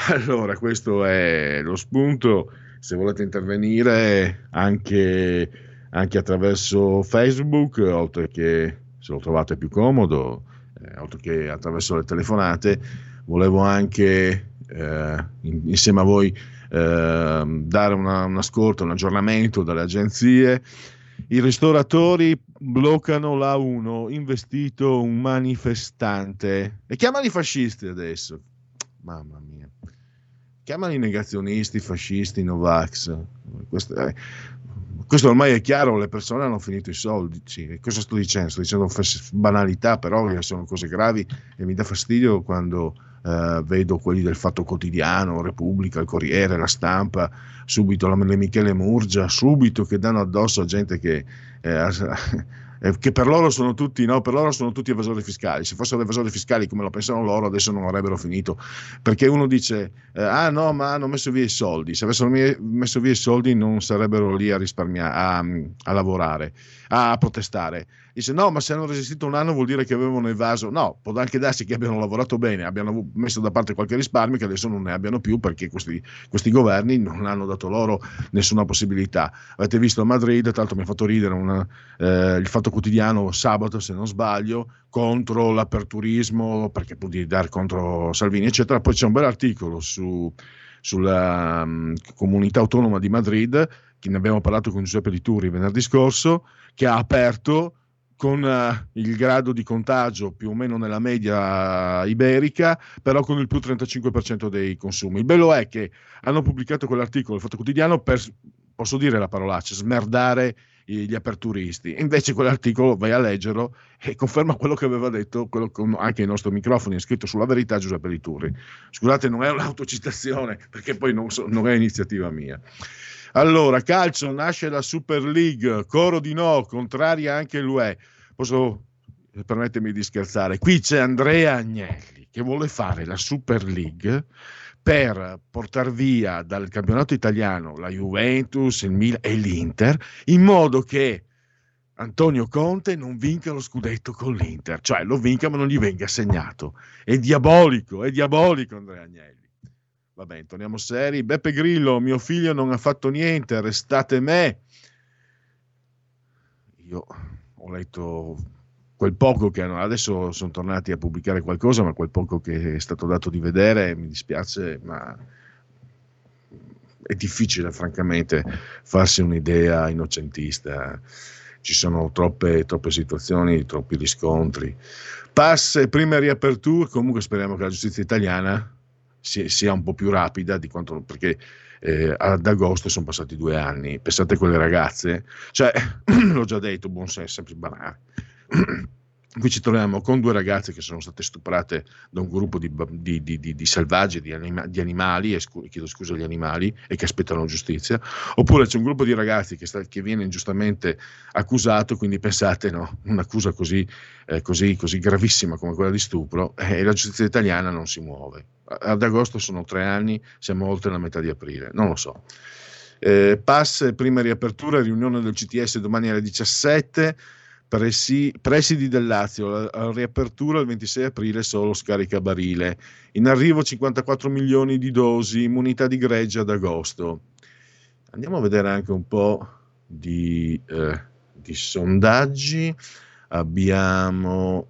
Allora, questo è lo spunto. Se volete intervenire anche anche attraverso Facebook, oltre che se lo trovate più comodo, eh, oltre che attraverso le telefonate, volevo anche eh, insieme a voi eh, dare una, un ascolto, un aggiornamento dalle agenzie. I ristoratori bloccano la 1, investito un manifestante. E chiamali fascisti adesso. Mamma mia. Chiamali negazionisti, fascisti, Novax. Questo, eh, questo ormai è chiaro, le persone hanno finito i soldi. Sì. Cosa sto dicendo? Sto dicendo banalità, però sono cose gravi e mi dà fastidio quando eh, vedo quelli del Fatto Quotidiano, Repubblica, il Corriere, la Stampa, subito la Michele Murgia, subito che danno addosso a gente che eh, eh, che per loro sono tutti, no, per loro sono tutti evasori fiscali. Se fossero evasori fiscali come lo pensano loro, adesso non avrebbero finito. Perché uno dice: eh, Ah, no, ma hanno messo via i soldi. Se avessero messo via i soldi, non sarebbero lì a a, a lavorare, a protestare. Dice: No, ma se hanno resistito un anno vuol dire che avevano evaso. No, può anche darsi che abbiano lavorato bene, abbiano messo da parte qualche risparmio, che adesso non ne abbiano più perché questi, questi governi non hanno dato loro nessuna possibilità. Avete visto a Madrid, tra l'altro mi ha fatto ridere una, eh, il fatto quotidiano sabato, se non sbaglio, contro l'aperturismo, perché può dire contro Salvini, eccetera. Poi c'è un bel articolo su, sulla um, comunità autonoma di Madrid, che ne abbiamo parlato con Giuseppe Di Turi venerdì scorso, che ha aperto con uh, il grado di contagio più o meno nella media iberica, però con il più 35% dei consumi. Il bello è che hanno pubblicato quell'articolo, il Fatto Quotidiano, per, posso dire la parolaccia, smerdare gli aperturisti. Invece quell'articolo vai a leggerlo e conferma quello che aveva detto quello che anche i nostri microfoni è scritto sulla verità Giuseppe Liturri. Scusate, non è un'autocitazione perché poi non, so, non è iniziativa mia. Allora, calcio, nasce la Super League, coro di no, contraria anche l'UE. Posso permettermi di scherzare? Qui c'è Andrea Agnelli che vuole fare la Super League per portare via dal campionato italiano la Juventus, il Milan e l'Inter, in modo che Antonio Conte non vinca lo scudetto con l'Inter, cioè lo vinca ma non gli venga assegnato. È diabolico, è diabolico Andrea Agnelli. Vabbè, torniamo seri. Beppe Grillo, mio figlio non ha fatto niente, restate me. Io ho letto quel poco che hanno, adesso sono tornati a pubblicare qualcosa, ma quel poco che è stato dato di vedere, mi dispiace, ma è difficile francamente farsi un'idea innocentista. Ci sono troppe, troppe situazioni, troppi riscontri. Pass e prime riaperture, comunque speriamo che la giustizia italiana sia, un po' più rapida di quanto, perché eh, ad agosto sono passati due anni. Pensate a quelle ragazze, cioè, (clears throat) l'ho già detto, buon senso, sempre banale (clears throat) Qui ci troviamo con due ragazze che sono state stuprate da un gruppo di, di, di, di selvaggi, di, anima, animali, scu- chiedo scusa agli animali, e che aspettano giustizia, oppure c'è un gruppo di ragazzi che, sta, che viene ingiustamente accusato, quindi pensate, no, un'accusa così, eh, così, così, gravissima come quella di stupro, eh, e la giustizia italiana non si muove. Ad agosto sono tre anni, siamo oltre la metà di aprile, non lo so. Eh, pass, prima riapertura, riunione del CTS domani alle 17 Presi, presidi del Lazio, la, la riapertura il 26 aprile solo scaricabarile. In arrivo 54 milioni di dosi, immunità di gregge ad agosto. Andiamo a vedere anche un po' di, eh, di sondaggi. Abbiamo...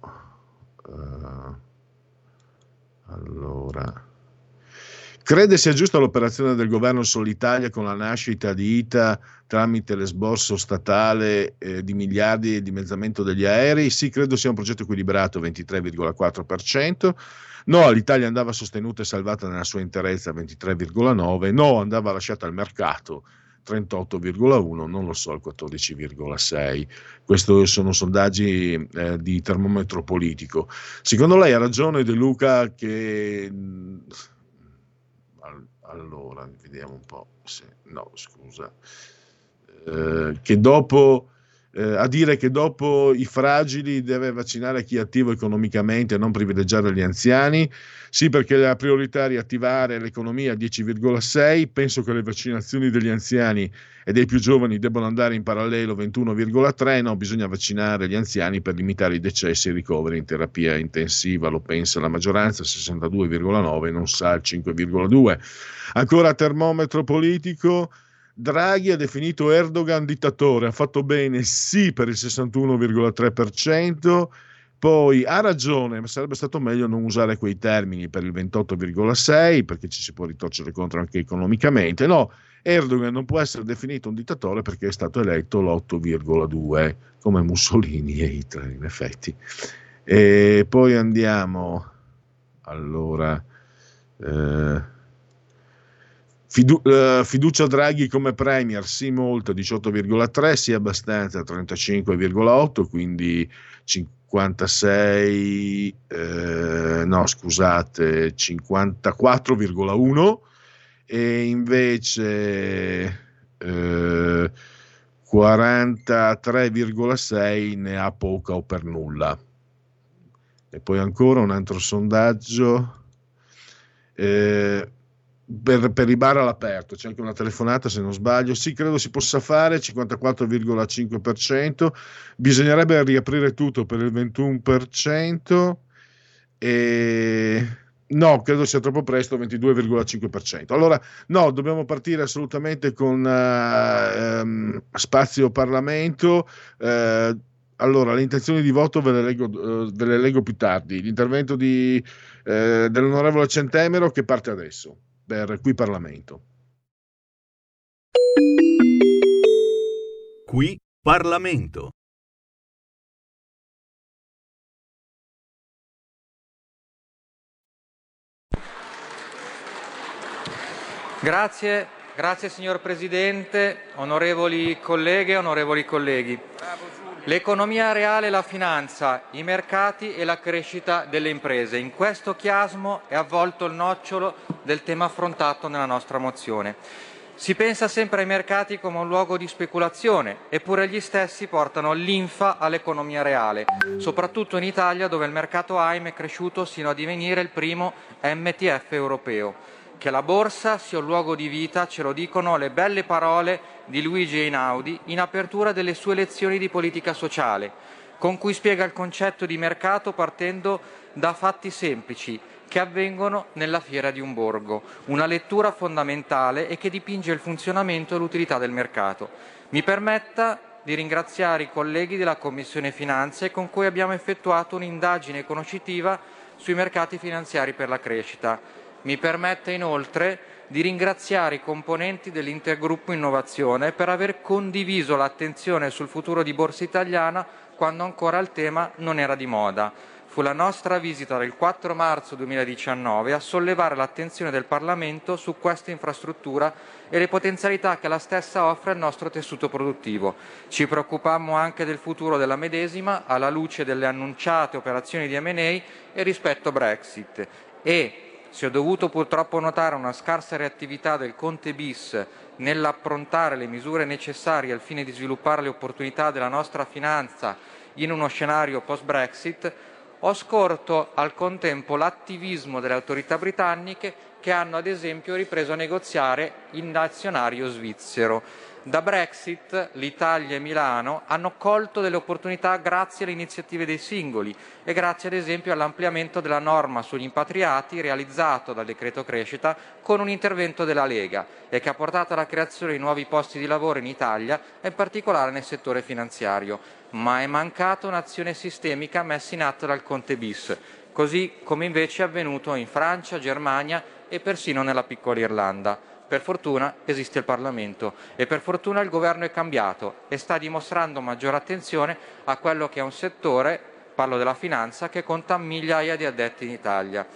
Uh, allora... Crede sia giusta l'operazione del governo Solitalia con la nascita di ITA tramite l'esborso statale eh, di miliardi e dimezzamento degli aerei? Sì, credo sia un progetto equilibrato, 23,4%. No, l'Italia andava sostenuta e salvata nella sua interezza, 23,9%. No, andava lasciata al mercato, 38,1, non lo so, il 14,6. Questi sono sondaggi eh, di termometro politico. Secondo lei ha ragione De Luca che allora vediamo un po'. Se, no, scusa. Eh, che dopo eh, a dire che dopo i fragili deve vaccinare chi è attivo economicamente e non privilegiare gli anziani. Sì, perché la priorità è riattivare l'economia a 10,6. Penso che le vaccinazioni degli anziani e dei più giovani debbano andare in parallelo 21,3. No, bisogna vaccinare gli anziani per limitare i decessi e i ricoveri in terapia intensiva. Lo pensa la maggioranza, 62,9, non sa il 5,2. Ancora termometro politico. Draghi ha definito Erdogan dittatore, ha fatto bene sì per il 61,3%, poi ha ragione, ma sarebbe stato meglio non usare quei termini per il 28,6% perché ci si può ritorcere contro anche economicamente. No, Erdogan non può essere definito un dittatore perché è stato eletto l'8,2% come Mussolini e Hitler in effetti. E poi andiamo, allora... Eh, Fidu- uh, fiducia Draghi come Premier, sì molto 18,3, sì abbastanza 35,8, quindi 56, eh, no scusate, 54,1 e invece eh, 43,6 ne ha poca o per nulla. E poi ancora un altro sondaggio. Eh, per, per i bar all'aperto c'è anche una telefonata se non sbaglio. Sì credo si possa fare 54,5% bisognerebbe riaprire tutto per il 21% e no credo sia troppo presto 22,5% allora no dobbiamo partire assolutamente con uh, um, spazio Parlamento. Uh, allora, le intenzioni di voto ve le leggo, uh, ve le leggo più tardi. L'intervento di, dell'onorevole Centemero che parte adesso per Qui Parlamento. Qui Parlamento. Grazie, grazie signor Presidente, onorevoli colleghe, onorevoli colleghi. L'economia reale e la finanza, i mercati e la crescita delle imprese. In questo chiasmo è avvolto il nocciolo del tema affrontato nella nostra mozione. Si pensa sempre ai mercati come un luogo di speculazione, eppure gli stessi portano linfa all'economia reale, soprattutto in Italia dove il mercato AIM è cresciuto sino a divenire il primo MTF europeo. Che la borsa sia un luogo di vita ce lo dicono le belle parole di Luigi Einaudi in apertura delle sue lezioni di politica sociale, con cui spiega il concetto di mercato partendo da fatti semplici che avvengono nella fiera di un borgo, una lettura fondamentale e che dipinge il funzionamento e l'utilità del mercato. Mi permetta di ringraziare i colleghi della Commissione Finanze con cui abbiamo effettuato un'indagine conoscitiva sui mercati finanziari per la crescita mi permette inoltre di ringraziare i componenti dell'Intergruppo Innovazione per aver condiviso l'attenzione sul futuro di Borsa Italiana quando ancora il tema non era di moda. Fu la nostra visita del 4 marzo 2019 a sollevare l'attenzione del Parlamento su questa infrastruttura e le potenzialità che la stessa offre al nostro tessuto produttivo. Ci preoccupammo anche del futuro della medesima alla luce delle annunciate operazioni di M&A e rispetto Brexit e si è dovuto purtroppo notare una scarsa reattività del Conte bis nell'approntare le misure necessarie al fine di sviluppare le opportunità della nostra finanza in uno scenario post-Brexit, ho scorto al contempo l'attivismo delle autorità britanniche che hanno ad esempio ripreso a negoziare il nazionario svizzero da Brexit l'Italia e Milano hanno colto delle opportunità grazie alle iniziative dei singoli e grazie ad esempio all'ampliamento della norma sugli impatriati realizzato dal decreto crescita con un intervento della Lega e che ha portato alla creazione di nuovi posti di lavoro in Italia e in particolare nel settore finanziario. Ma è mancata un'azione sistemica messa in atto dal Conte bis, così come invece è avvenuto in Francia, Germania e persino nella piccola Irlanda. Per fortuna esiste il Parlamento e per fortuna il governo è cambiato e sta dimostrando maggiore attenzione a quello che è un settore, parlo della finanza, che conta migliaia di addetti in Italia.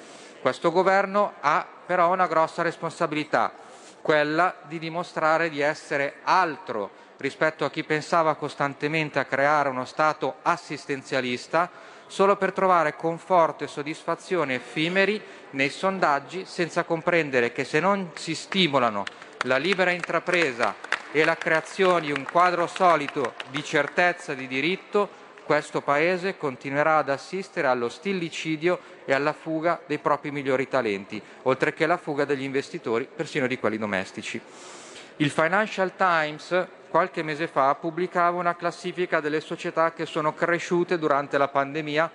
Questo governo ha però una grossa responsabilità, quella di dimostrare di essere altro rispetto a chi pensava costantemente a creare uno Stato assistenzialista solo per trovare conforto e soddisfazione effimeri nei sondaggi senza comprendere che se non si stimolano la libera intrapresa e la creazione di un quadro solito di certezza di diritto, questo Paese continuerà ad assistere allo stillicidio e alla fuga dei propri migliori talenti, oltre che alla fuga degli investitori, persino di quelli domestici. Il Financial Times qualche mese fa pubblicava una classifica delle società che sono cresciute durante la pandemia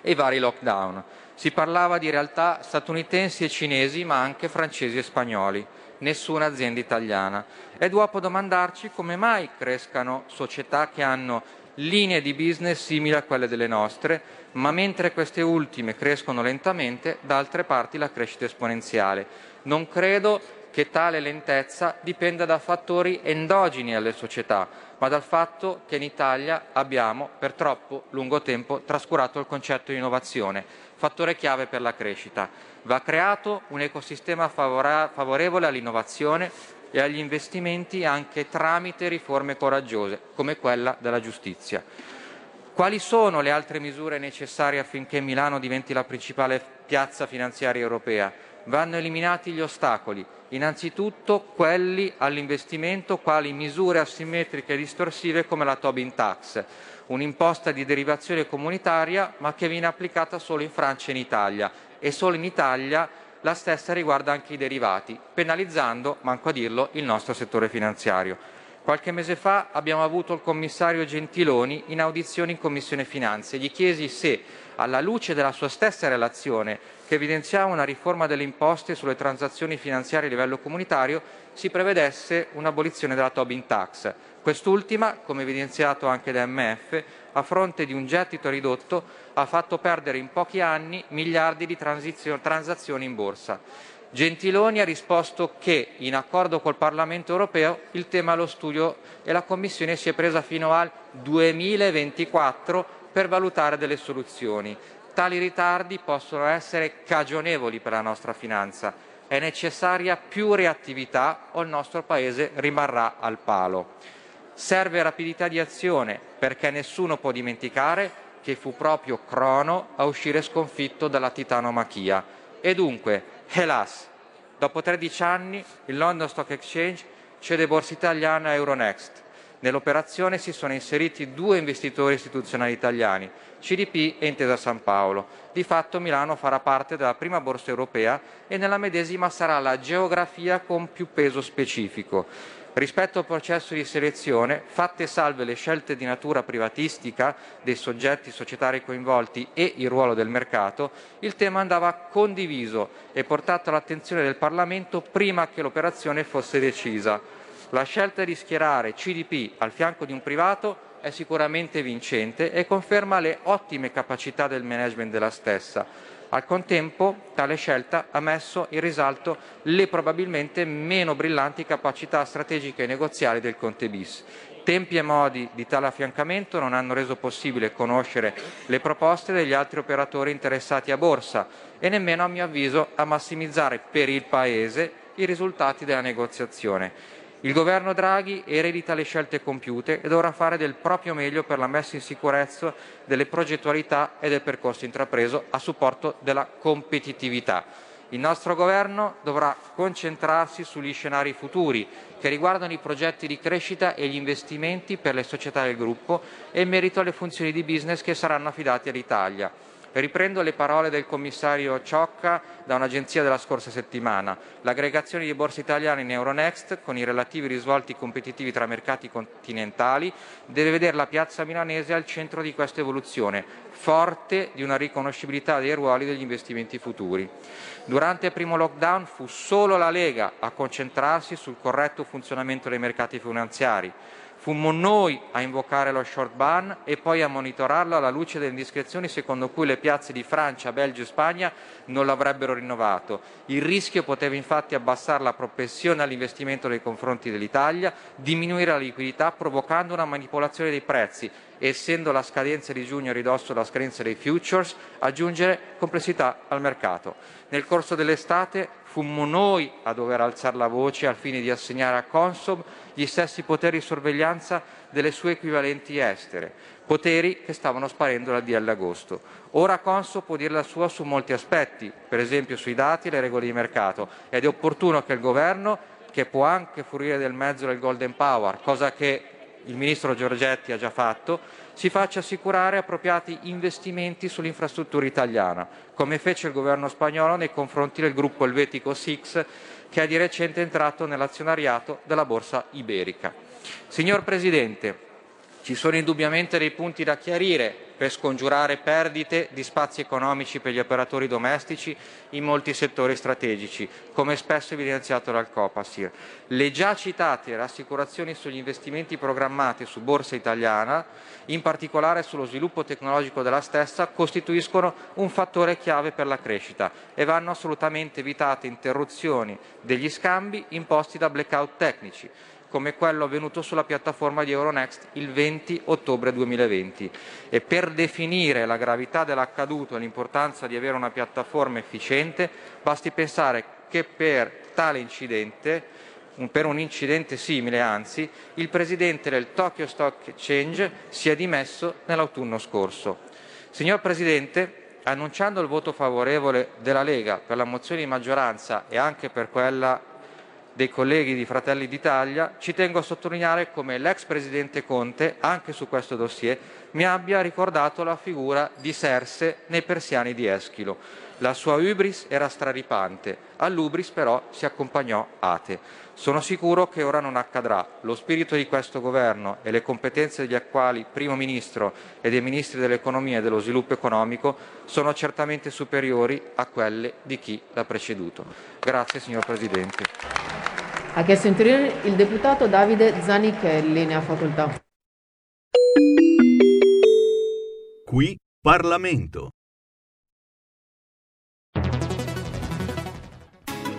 e i vari lockdown. Si parlava di realtà statunitensi e cinesi, ma anche francesi e spagnoli. Nessuna azienda italiana. È dopo domandarci come mai crescano società che hanno linee di business simili a quelle delle nostre, ma mentre queste ultime crescono lentamente, da altre parti la crescita è esponenziale. Non credo che tale lentezza dipenda da fattori endogeni alle società, ma dal fatto che in Italia abbiamo per troppo lungo tempo trascurato il concetto di innovazione, fattore chiave per la crescita. Va creato un ecosistema favorevole all'innovazione e agli investimenti anche tramite riforme coraggiose, come quella della giustizia. Quali sono le altre misure necessarie affinché Milano diventi la principale piazza finanziaria europea? Vanno eliminati gli ostacoli, innanzitutto quelli all'investimento quali misure asimmetriche e distorsive come la Tobin Tax, un'imposta di derivazione comunitaria ma che viene applicata solo in Francia e in Italia e solo in Italia la stessa riguarda anche i derivati, penalizzando, manco a dirlo, il nostro settore finanziario. Qualche mese fa abbiamo avuto il commissario Gentiloni in audizione in Commissione Finanze. Gli chiesi se, alla luce della sua stessa relazione, che evidenziava una riforma delle imposte sulle transazioni finanziarie a livello comunitario, si prevedesse un'abolizione della Tobin Tax. Quest'ultima, come evidenziato anche da MF, a fronte di un gettito ridotto, ha fatto perdere in pochi anni miliardi di transazioni in borsa. Gentiloni ha risposto che, in accordo col Parlamento europeo, il tema è allo studio e la Commissione si è presa fino al 2024 per valutare delle soluzioni. Tali ritardi possono essere cagionevoli per la nostra finanza. È necessaria più reattività o il nostro Paese rimarrà al palo. Serve rapidità di azione perché nessuno può dimenticare che fu proprio Crono a uscire sconfitto dalla titanomachia. E dunque, hélas, dopo 13 anni il London Stock Exchange cede Borsa Italiana a Euronext. Nell'operazione si sono inseriti due investitori istituzionali italiani, CDP e Intesa San Paolo. Di fatto Milano farà parte della prima borsa europea e nella medesima sarà la geografia con più peso specifico. Rispetto al processo di selezione, fatte salve le scelte di natura privatistica dei soggetti societari coinvolti e il ruolo del mercato, il tema andava condiviso e portato all'attenzione del Parlamento prima che l'operazione fosse decisa. La scelta di schierare CDP al fianco di un privato è sicuramente vincente e conferma le ottime capacità del management della stessa. Al contempo, tale scelta ha messo in risalto le probabilmente meno brillanti capacità strategiche e negoziali del Conte bis. Tempi e modi di tale affiancamento non hanno reso possibile conoscere le proposte degli altri operatori interessati a borsa e nemmeno, a mio avviso, a massimizzare per il Paese i risultati della negoziazione. Il governo Draghi eredita le scelte compiute e dovrà fare del proprio meglio per la messa in sicurezza delle progettualità e del percorso intrapreso a supporto della competitività. Il nostro governo dovrà concentrarsi sugli scenari futuri che riguardano i progetti di crescita e gli investimenti per le società del gruppo e in merito alle funzioni di business che saranno affidati all'Italia. Riprendo le parole del commissario Ciocca da un'agenzia della scorsa settimana. L'aggregazione di borse italiane in Euronext, con i relativi risvolti competitivi tra mercati continentali, deve vedere la piazza milanese al centro di questa evoluzione, forte di una riconoscibilità dei ruoli degli investimenti futuri. Durante il primo lockdown fu solo la Lega a concentrarsi sul corretto funzionamento dei mercati finanziari. Fummo noi a invocare lo short ban e poi a monitorarlo alla luce delle indiscrezioni secondo cui le piazze di Francia, Belgio e Spagna non l'avrebbero rinnovato. Il rischio poteva infatti abbassare la propensione all'investimento nei confronti dell'Italia, diminuire la liquidità provocando una manipolazione dei prezzi essendo la scadenza di giugno ridosso della scadenza dei futures, aggiungere complessità al mercato. Nel corso dell'estate fummo noi a dover alzare la voce al fine di assegnare a Consob gli stessi poteri di sorveglianza delle sue equivalenti estere, poteri che stavano sparendo dal DL agosto. Ora Consob può dire la sua su molti aspetti, per esempio sui dati e le regole di mercato, ed è opportuno che il Governo, che può anche fruire del mezzo del Golden Power, cosa che il Ministro Giorgetti ha già fatto, si faccia assicurare appropriati investimenti sull'infrastruttura italiana, come fece il governo spagnolo nei confronti del gruppo elvetico SIX che è di recente entrato nell'azionariato della Borsa Iberica. Signor Presidente, ci sono indubbiamente dei punti da chiarire per scongiurare perdite di spazi economici per gli operatori domestici in molti settori strategici, come spesso evidenziato dal Copasir. Le già citate rassicurazioni sugli investimenti programmati su Borsa Italiana, in particolare sullo sviluppo tecnologico della stessa, costituiscono un fattore chiave per la crescita e vanno assolutamente evitate interruzioni degli scambi imposti da blackout tecnici come quello avvenuto sulla piattaforma di Euronext il 20 ottobre 2020 e per definire la gravità dell'accaduto e l'importanza di avere una piattaforma efficiente basti pensare che per tale incidente per un incidente simile, anzi, il presidente del Tokyo Stock Exchange si è dimesso nell'autunno scorso. Signor Presidente, Annunciando il voto favorevole della Lega per la mozione di maggioranza e anche per quella dei colleghi di Fratelli d'Italia, ci tengo a sottolineare come l'ex presidente Conte, anche su questo dossier, mi abbia ricordato la figura di Serse nei persiani di Eschilo. La sua ubris era straripante, all'ubris però si accompagnò Ate. Sono sicuro che ora non accadrà. Lo spirito di questo governo e le competenze degli attuali Primo Ministro e dei Ministri dell'Economia e dello Sviluppo Economico sono certamente superiori a quelle di chi l'ha preceduto. Grazie signor Presidente. Ha chiesto intervenire il deputato Davide Zanichelli, ne ha facoltà. Qui Parlamento.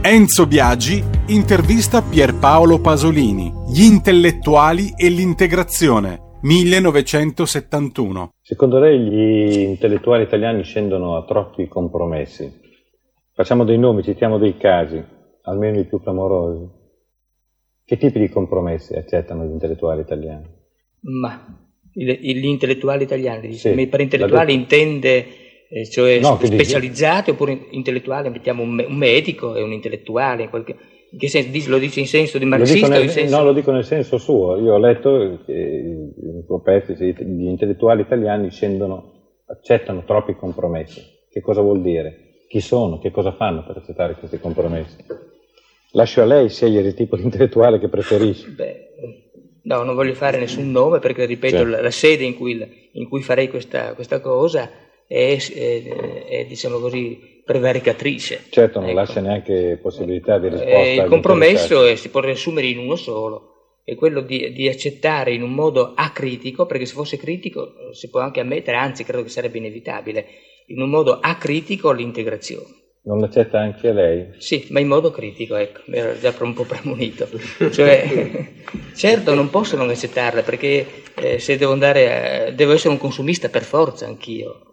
Enzo Biagi intervista Pierpaolo Pasolini, gli intellettuali e l'integrazione, 1971. Secondo lei gli intellettuali italiani scendono a troppi compromessi? Facciamo dei nomi, citiamo dei casi, almeno i più clamorosi. Che tipi di compromessi accettano gli intellettuali italiani? Ma gli intellettuali italiani. Sì, per intellettuali la- intende cioè No, specializzati oppure intellettuale, mettiamo un, un medico e un intellettuale, in qualche- in che senso? Lo dice in senso di Lo marxista o nel- senso... No, lo dico nel senso suo. Io ho letto che in sì, gli intellettuali italiani scendono, accettano troppi compromessi. Che cosa vuol dire? Chi sono? Che cosa fanno per accettare questi compromessi? Lascio a lei scegliere il tipo di intellettuale che preferisce. (laughs) Beh, no, non voglio fare nessun nome perché, ripeto, Certo. la, la sede in cui, in cui farei questa, questa cosa è, è- è, diciamo così, prevaricatrice. Certo, non lascia neanche possibilità di risposta. Eh, il compromesso è- si può riassumere in uno solo, è quello di, di accettare in un modo acritico, perché se fosse critico eh, si può anche ammettere, anzi credo che sarebbe inevitabile, in un modo acritico l'integrazione. Non l'accetta anche lei? Sì, ma in modo critico, ecco, mi ero già un po' premunito. Cioè, (laughs) certo, non posso non accettarla perché eh, se devo andare, a- devo essere un consumista per forza anch'io,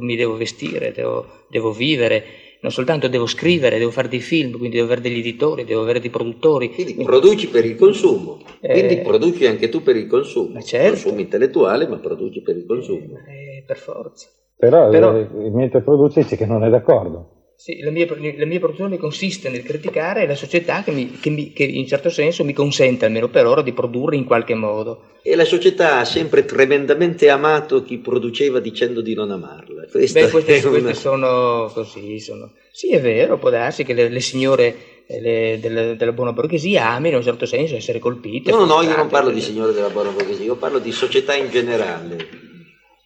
mi devo vestire, devo, devo vivere, non soltanto devo scrivere, devo fare dei film, quindi devo avere degli editori, devo avere dei produttori. Quindi produci per il consumo, quindi Eh, produci anche tu per il consumo. certo. Consumo intellettuale, ma produci per il consumo. eh, per forza. Però, Però- eh, mentre produce dice che non è d'accordo. Sì, la mia, la mia produzione consiste nel criticare la società che, mi- che mi- che in certo senso mi consente, almeno per ora, di produrre in qualche modo. E la società ha sempre tremendamente amato chi produceva dicendo di non amarla. Questa Beh, queste, una- queste sono così. Sono... Sì, è vero, può darsi che le, le signore eh, le- della, della buona borghesia amino in un certo senso essere colpite. No, no, no, io non parlo di signore della buona borghesia, io parlo di società in generale.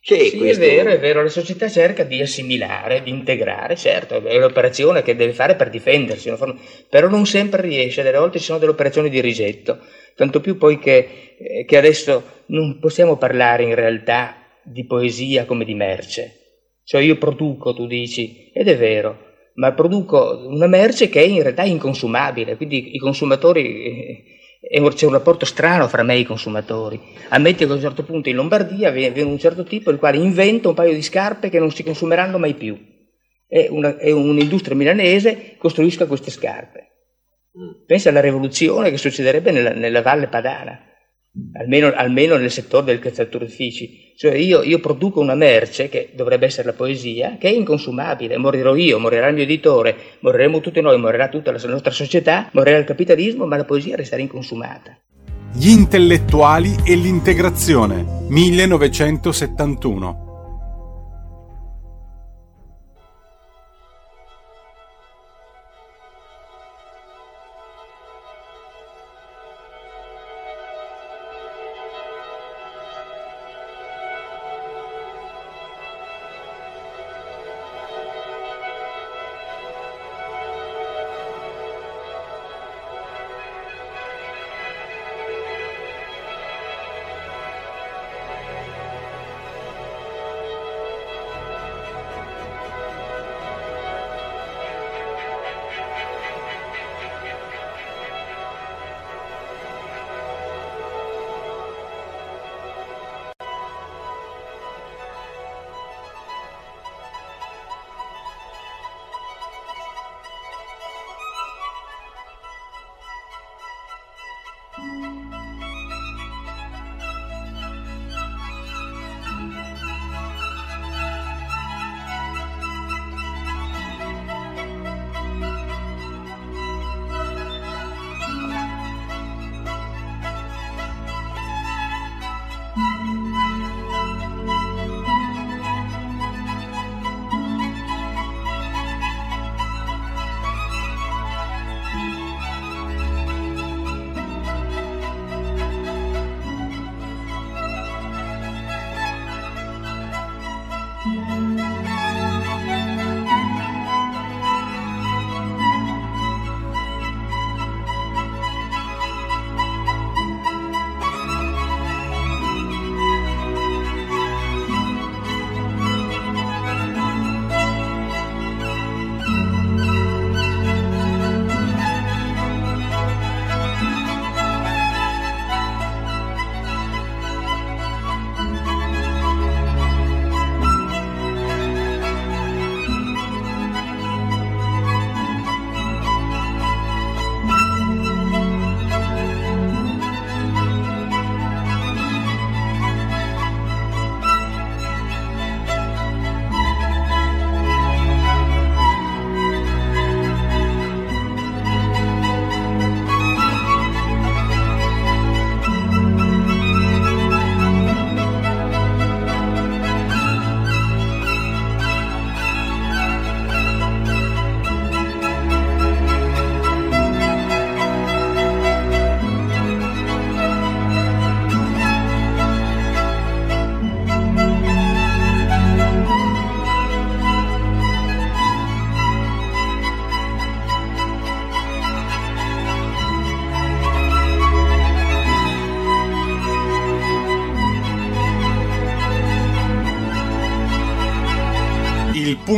C'è Sì, questo... è vero, è vero, la società cerca di assimilare, di integrare, certo, è l'operazione che deve fare per difendersi, forma- però non sempre riesce, delle volte ci sono delle operazioni di rigetto, tanto più poi che, eh, che adesso non possiamo parlare in realtà di poesia come di merce, cioè io produco, tu dici, ed è vero, ma produco una merce che è in realtà inconsumabile, quindi i consumatori... un- c'è un rapporto strano fra me e i consumatori. Ammetti che a un certo punto in Lombardia viene, viene un certo tipo il quale inventa un paio di scarpe che non si consumeranno mai più. E una- e un'industria milanese costruisca queste scarpe. Pensa alla rivoluzione che succederebbe nella, nella Valle Padana, almeno, almeno nel settore del calzatorifici. Cioè io, io produco una merce, che dovrebbe essere la poesia, che è inconsumabile. Morirò io, morirà il mio editore, moriremo tutti noi, morirà tutta la nostra società, morirà il capitalismo, ma la poesia resterà inconsumata. Gli intellettuali e l'integrazione, 1971.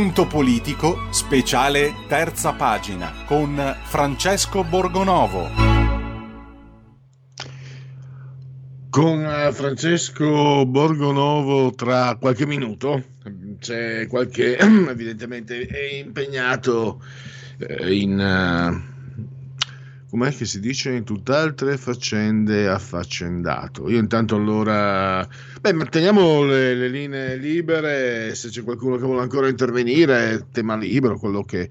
Punto politico, speciale terza pagina, con Francesco Borgonovo. Con eh, Francesco Borgonovo tra qualche minuto, c'è qualche, (clears throat) evidentemente è impegnato eh, in, eh, com'è che si dice, in tutt'altre faccende affaccendato. Io intanto allora, beh, manteniamo le, le linee libere, se c'è qualcuno che vuole ancora intervenire, tema libero, quello che,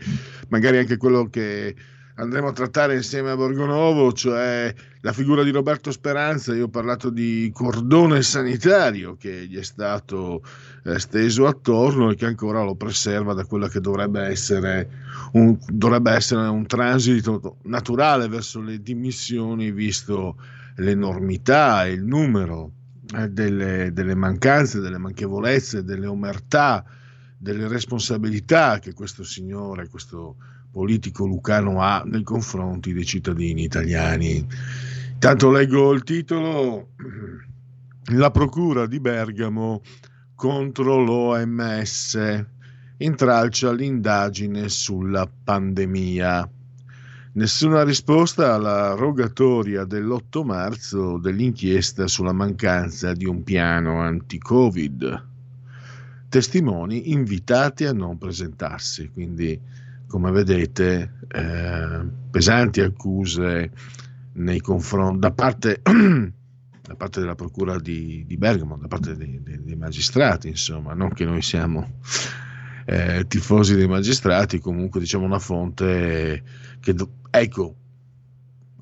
magari anche quello che andremo a trattare insieme a Borgonovo, cioè la figura di Roberto Speranza. Io ho parlato di cordone sanitario che gli è stato eh, steso attorno e che ancora lo preserva da quello che dovrebbe essere, un, dovrebbe essere un transito naturale verso le dimissioni, visto l'enormità e il numero eh, delle, delle mancanze, delle manchevolezze, delle omertà, delle responsabilità che questo signore, questo politico lucano ha nei confronti dei cittadini italiani. Tanto leggo il titolo, la procura di Bergamo contro l'OMS intralcia l'indagine sulla pandemia. Nessuna risposta alla rogatoria dell'8 marzo dell'inchiesta sulla mancanza di un piano anti-Covid. Testimoni invitati a non presentarsi, quindi come vedete, eh, pesanti accuse nei confronti da parte, (clears throat) da parte della Procura di, di, Bergamo, da parte dei, dei, dei, magistrati, insomma, non che noi siamo eh, tifosi dei magistrati, comunque diciamo una fonte che, ecco,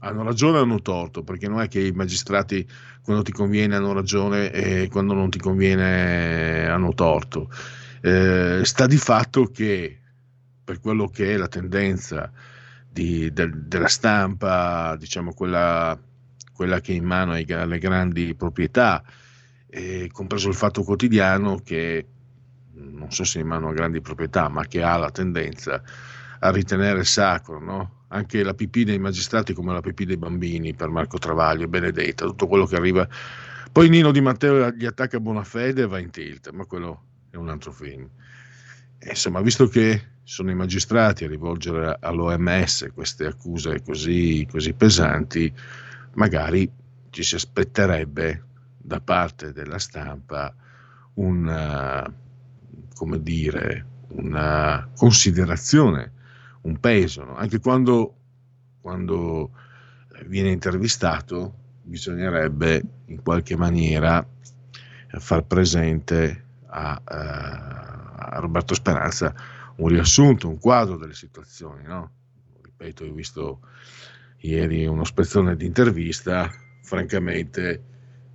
hanno ragione o hanno torto, perché non è che i magistrati quando ti conviene hanno ragione e quando non ti conviene hanno torto. Eh, sta di fatto che per quello che è la tendenza di, del, della stampa, diciamo quella, quella, che è in mano ai, alle grandi proprietà, eh, compreso il fatto quotidiano che non so se è in mano a grandi proprietà, ma che ha la tendenza a ritenere sacro, no? anche la pipì dei magistrati come la pipì dei bambini per Marco Travaglio, Benedetta, tutto quello che arriva. Poi Nino Di Matteo gli attacca buona fede e va in tilt, ma quello è un altro film. E insomma, visto che sono i magistrati a rivolgere all'OMS queste accuse così, così pesanti, magari ci si aspetterebbe da parte della stampa una, come dire, una considerazione, un peso. No? Anche quando, quando, viene intervistato bisognerebbe in qualche maniera far presente a, Roberto Speranza un riassunto, un quadro delle situazioni. No? Ripeto, ho visto ieri uno spezzone di intervista, francamente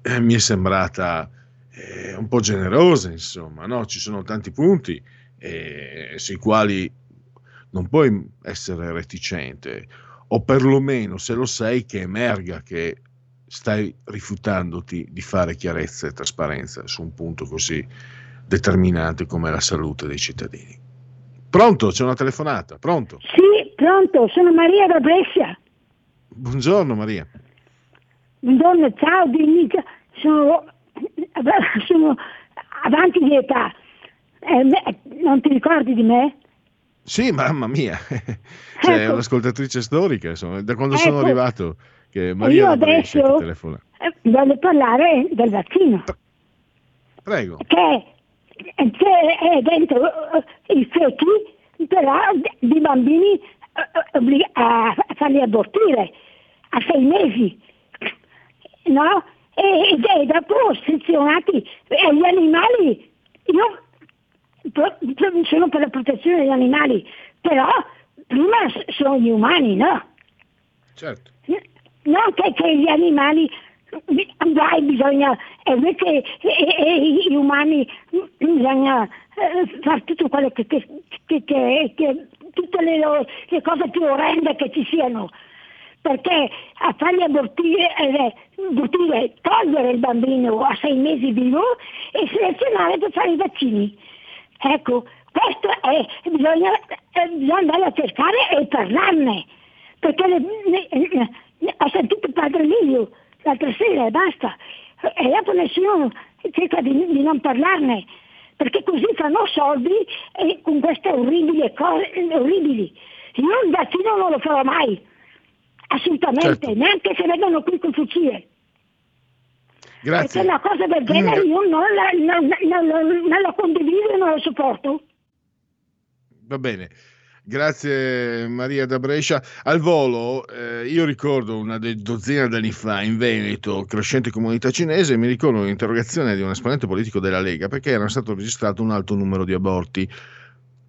eh, mi è sembrata eh, un po' generosa, insomma, no? ci sono tanti punti eh, sui quali non puoi essere reticente, o perlomeno se lo sei che emerga che stai rifiutandoti di fare chiarezza e trasparenza su un punto così determinante come la salute dei cittadini. Pronto? C'è una telefonata. Pronto? Sì, pronto. Sono Maria da Brescia. Buongiorno Maria. Buongiorno, ciao, dimmi. Sono, (laughs) sono avanti di età. Eh, non ti ricordi di me? Sì, mamma mia. (laughs) C'è ecco. un'ascoltatrice storica, insomma, da quando ecco. sono arrivato che Maria Io adesso telefona. Eh, voglio parlare del vaccino. Prego. Che c'è dentro eh, i feti però di bambini eh, a farli abortire a sei mesi, no? E, e dopo sezionati gli animali, io sono per la protezione degli animali, però prima sono gli umani, no? Certo. Non che, che gli animali dai bisogna, invece e, e, gli umani bisogna eh, fare tutto quello che, che, che, che tutte le, le, cose più orrende che ci siano, perché a fargli abortire, eh, abortire, togliere il bambino a sei mesi vivo e selezionare per fare i vaccini. Ecco, questo è, bisogna, eh, bisogna andare a cercare e parlarne, perché le, le, ho sentito padre Livio l'altra sera e basta. E dopo nessuno cerca di, di non parlarne, perché così fanno soldi e con queste orribili cose, orribili. Io il vaccino non lo farò mai, assolutamente, Certo. neanche se vengono qui col fucile. Grazie. Perché una cosa del genere Mm. io non la, non, non- non- non la condivido e non la sopporto. Va bene. Grazie Maria da Brescia. Al volo, eh, io ricordo una dozzina d'anni fa in Veneto, crescente comunità cinese, mi ricordo un'interrogazione di un esponente politico della Lega perché era stato registrato un alto numero di aborti.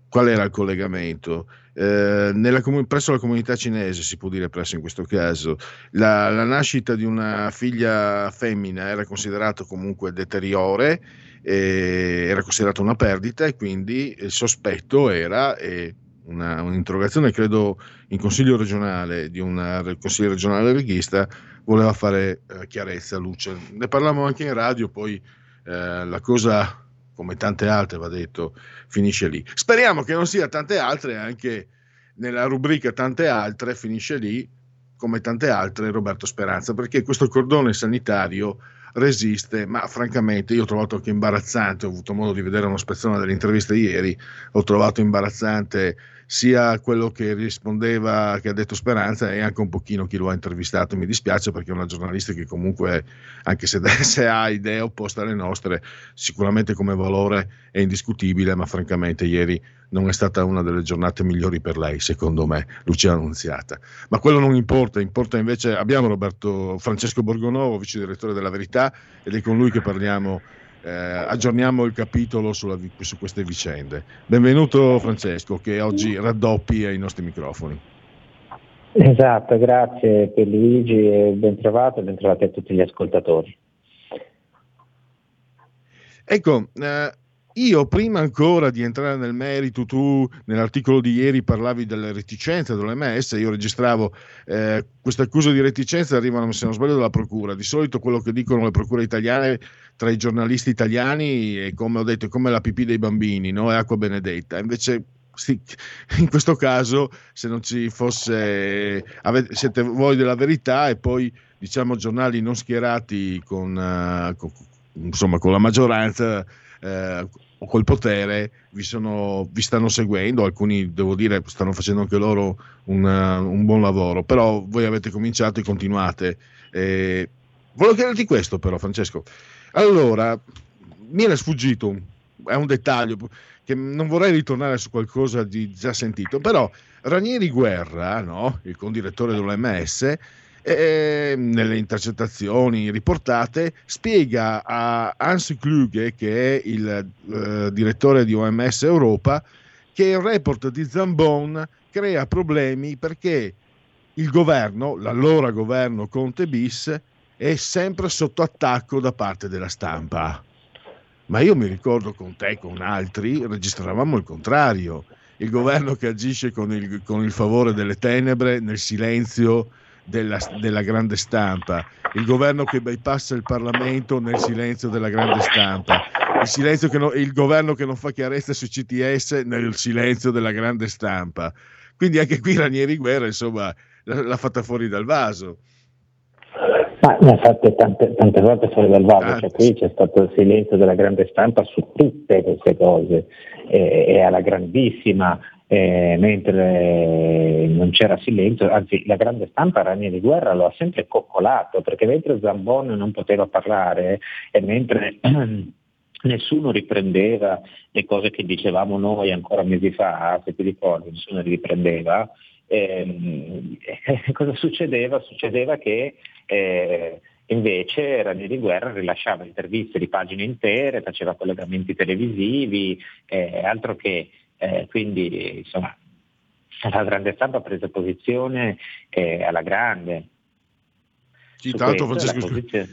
Qual era il collegamento? Eh, nella presso la comunità cinese, si può dire presso in questo caso, la, la nascita di una figlia femmina era considerato comunque deteriore, eh, era considerata una perdita e quindi il sospetto era, e una, un'interrogazione credo in consiglio regionale di un consiglio regionale leghista voleva fare eh, chiarezza, luce. Ne parlavamo anche in radio, poi eh, la cosa come tante altre va detto finisce lì. Speriamo che non sia tante altre anche nella rubrica tante altre finisce lì come tante altre Roberto Speranza perché questo cordone sanitario resiste, ma francamente io ho trovato anche imbarazzante, ho avuto modo di vedere uno spezzone delle interviste ieri, ho trovato imbarazzante sia quello che rispondeva, che ha detto Speranza e anche un pochino chi lo ha intervistato, mi dispiace perché è una giornalista che comunque, anche se, (laughs) se ha idee opposte alle nostre, sicuramente come valore è indiscutibile, ma francamente ieri non è stata una delle giornate migliori per lei, secondo me, Lucia Annunziata. Ma quello non importa, importa invece, abbiamo Roberto Francesco Borgonovo, vice direttore della Verità, ed è con lui che parliamo, eh, aggiorniamo il capitolo sulla su queste vicende. Benvenuto Francesco, che oggi raddoppi ai nostri microfoni. Esatto, grazie per Luigi e ben trovato e ben trovati a tutti gli ascoltatori. Ecco, eh, io prima ancora di entrare nel merito, tu nell'articolo di ieri parlavi delle reticenze dell'OMS, io registravo eh, queste accuse di reticenza arrivano, se non sbaglio, dalla procura. Di solito quello che dicono le procure italiane tra i giornalisti italiani è come ho detto, è come la pipì dei bambini, no? è acqua benedetta. Invece sì, (laughs) in questo caso se non ci fosse avete, siete voi della verità e poi diciamo giornali non schierati con, eh, con- insomma con la maggioranza eh, o col potere vi, sono, vi stanno seguendo alcuni devo dire stanno facendo anche loro un, eh, un buon lavoro però voi avete cominciato e continuate Eh, volevo chiederti questo però Francesco allora mi era sfuggito è un dettaglio che non vorrei ritornare su qualcosa di già sentito, però Ranieri Guerra, no? il condirettore dell'OMS, eh, nelle intercettazioni riportate, spiega a Hans Kluge, che è il eh, direttore di OMS Europa, che il report di Zambon crea problemi perché il governo, l'allora governo Conte bis, è sempre sotto attacco da parte della stampa. Ma io mi ricordo con te e con altri registravamo il contrario, il governo che agisce con il, con il favore delle tenebre nel silenzio della, della grande stampa, il governo che bypassa il Parlamento nel silenzio della grande stampa, il, silenzio che no- il governo che non fa chiarezza sui CTS nel silenzio della grande stampa. Quindi anche qui Ranieri Guerra, insomma, l'ha, fatta fuori dal vaso. Ma ne ha fatte tante, tante volte fuori dal vaso, cioè qui c'è stato il silenzio della grande stampa su tutte queste cose. E, e alla grandissima, eh, mentre non c'era silenzio, anzi la grande stampa Ranieri Guerra lo ha sempre coccolato, perché mentre Zambon non poteva parlare e mentre (clears throat) nessuno riprendeva le cose che dicevamo noi ancora mesi fa, se ti ricordi, nessuno li riprendeva, ehm, (laughs) cosa succedeva? Succedeva che eh, invece Ranieri Guerra rilasciava interviste di pagine intere, faceva collegamenti televisivi, eh, altro che eh, quindi insomma la grande stampa ha preso posizione eh, alla grande. Sì, Su questo, Francesco, posizione-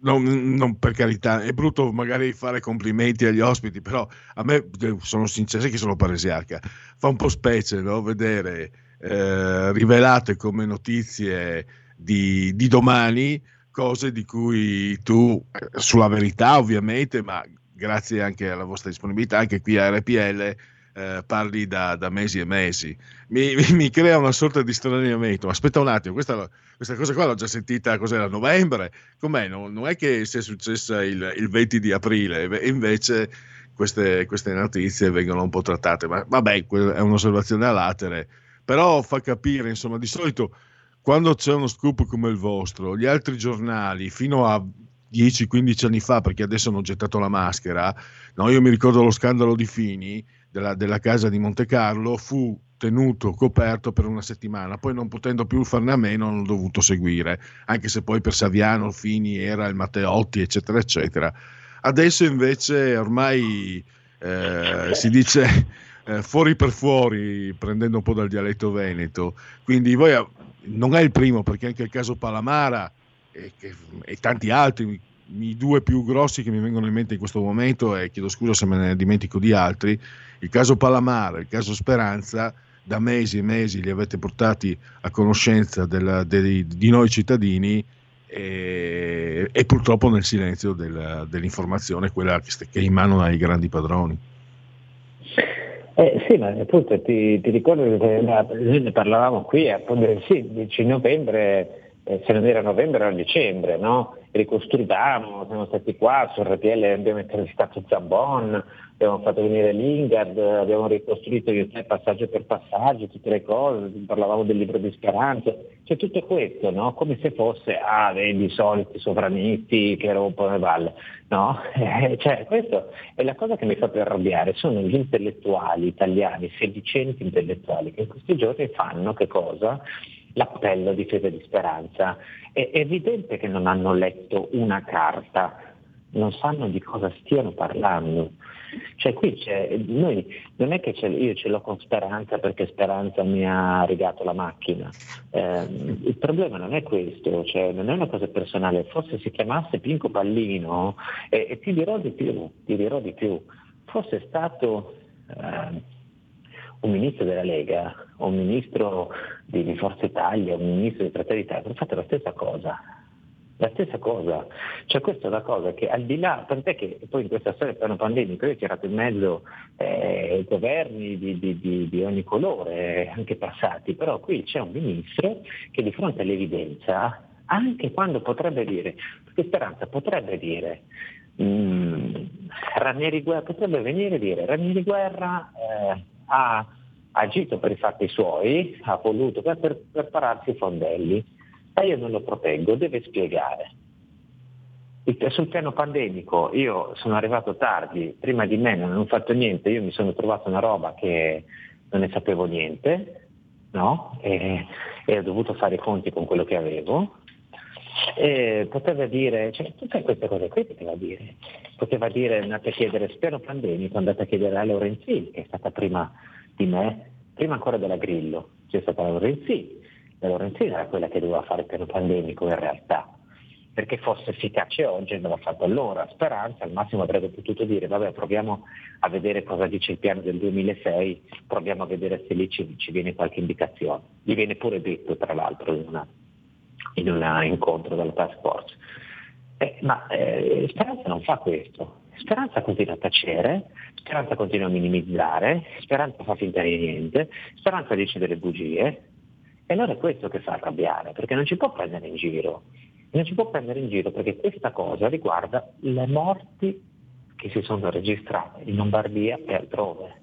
non, non per carità, è brutto magari fare complimenti agli ospiti, però a me, eh, sono sincero, che sono paresiarca, fa un po' specie no? vedere eh, rivelate come notizie di, di domani cose di cui tu, eh, sulla verità ovviamente, ma grazie anche alla vostra disponibilità, anche qui a RPL, eh, parli da, da mesi e mesi. Mi, (laughs) mi- mi crea una sorta di straniamento. Aspetta un attimo, questa, questa cosa qua l'ho già sentita, cos'era, novembre? Com'è? Non, non è che sia successa il, il 20 di aprile, invece queste, queste notizie vengono un po' trattate, ma vabbè, è un'osservazione a latere, però fa capire, insomma, di solito quando c'è uno scoop come il vostro, gli altri giornali fino a 10-15 anni fa, perché adesso hanno gettato la maschera, no, io mi ricordo lo scandalo di Fini della, della casa di Monte Carlo, fu tenuto coperto per una settimana, poi non potendo più farne a meno hanno dovuto seguire, anche se poi per Saviano Fini era il Matteotti, eccetera, eccetera. Adesso invece ormai eh, si dice eh, fuori per fuori, prendendo un po' dal dialetto veneto, quindi voi non è il primo, perché anche il caso Palamara e, e tanti altri, i due più grossi che mi vengono in mente in questo momento, e chiedo scusa se me ne dimentico di altri, il caso Palamara, il caso Speranza, da mesi e mesi li avete portati a conoscenza della, dei, di noi cittadini e, e, purtroppo nel silenzio del, dell'informazione, quella che, che è in mano ai grandi padroni. Eh, sì, ma appunto ti, ti ricordo che ne parlavamo qui, appunto, sì, 10 novembre, eh, se non era novembre era dicembre, no? ricostruivamo, siamo stati qua, su RPL abbiamo intervistato Zambon, abbiamo fatto venire Lingard, abbiamo ricostruito io te passaggio per passaggio, tutte le cose, parlavamo del libro di Speranza, cioè tutto questo, no? come se fosse, ah, vedi i soliti sovranisti che rompono le balle, no? (laughs) Eh, cioè, questa è la cosa che mi fa più arrabbiare, sono gli intellettuali italiani, sedicenti intellettuali, che in questi giorni fanno che cosa? L'appello a difesa di Speranza. È evidente che non hanno letto una carta, non sanno di cosa stiano parlando. Cioè qui noi, non è che io ce l'ho con Speranza perché Speranza mi ha rigato la macchina, eh, il problema non è questo, cioè, non è una cosa personale, forse si chiamasse Pinco Pallino e, e ti dirò di più, ti dirò di più, fosse stato eh, un ministro della Lega, un ministro di, Forza Italia, un ministro di Fratelli d'Italia, fatto la stessa cosa la stessa cosa, cioè questa è una cosa che al di là, tant'è che poi in questa storia del piano pandemico io ho tirato in mezzo eh, governi di, di, di, ogni colore, anche passati, però qui c'è un ministro che di fronte all'evidenza, anche quando potrebbe dire, perché Speranza potrebbe dire, mm, Ranieri Guerra, potrebbe venire a dire, Ranieri Guerra eh, ha agito per i fatti suoi, ha voluto per, per pararsi i fondelli ma io non lo proteggo, deve spiegare. Sul piano pandemico io sono arrivato tardi, prima di me non ho fatto niente, io mi sono trovato una roba che non ne sapevo niente, no? e, e ho dovuto fare i conti con quello che avevo. E poteva dire, cioè, tutte queste cose qui poteva dire. Poteva dire, andate a chiedere, piano pandemico, andate a chiedere a Lorenzini, che è stata prima di me, prima ancora della Grillo, c'è stata Lorenzini la Lorenzini era quella che doveva fare il piano pandemico in realtà, perché fosse efficace oggi andava fatto allora. Speranza al massimo avrebbe potuto dire vabbè proviamo a vedere cosa dice il piano del 2006, proviamo a vedere se lì ci, ci viene qualche indicazione. Gli viene pure detto tra l'altro in, una, in un incontro della task force. Eh, ma eh, Speranza non fa questo. Speranza continua a tacere, Speranza continua a minimizzare, Speranza fa finta di niente, Speranza dice delle bugie, e allora è questo che fa arrabbiare, perché non ci può prendere in giro. Non ci può prendere in giro perché questa cosa riguarda le morti che si sono registrate in Lombardia e altrove.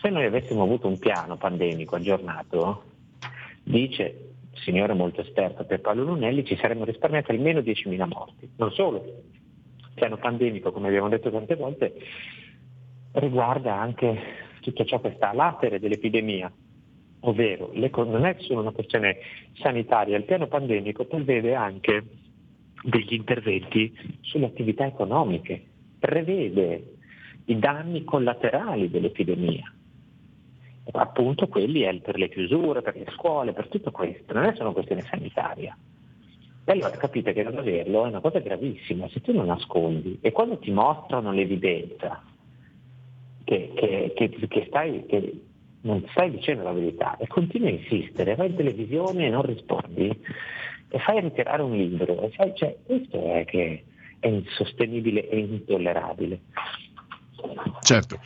Se noi avessimo avuto un piano pandemico aggiornato, dice signore molto esperto per Paolo Lunelli, ci saremmo risparmiati almeno 10.000 morti. Non solo, piano pandemico, come abbiamo detto tante volte, riguarda anche tutto ciò che sta a latere dell'epidemia, ovvero non è solo una questione sanitaria, il piano pandemico prevede anche degli interventi sulle attività economiche, prevede i danni collaterali dell'epidemia, appunto quelli per le chiusure, per le scuole, per tutto questo, non è solo una questione sanitaria. E allora capite che non averlo è una cosa gravissima, se tu non nascondi e quando ti mostrano l'evidenza che, che, che, che stai, non stai dicendo la verità e continui a insistere, vai in televisione e non rispondi e fai ritirare un libro, e fai, cioè, questo è che è insostenibile e intollerabile. Certo.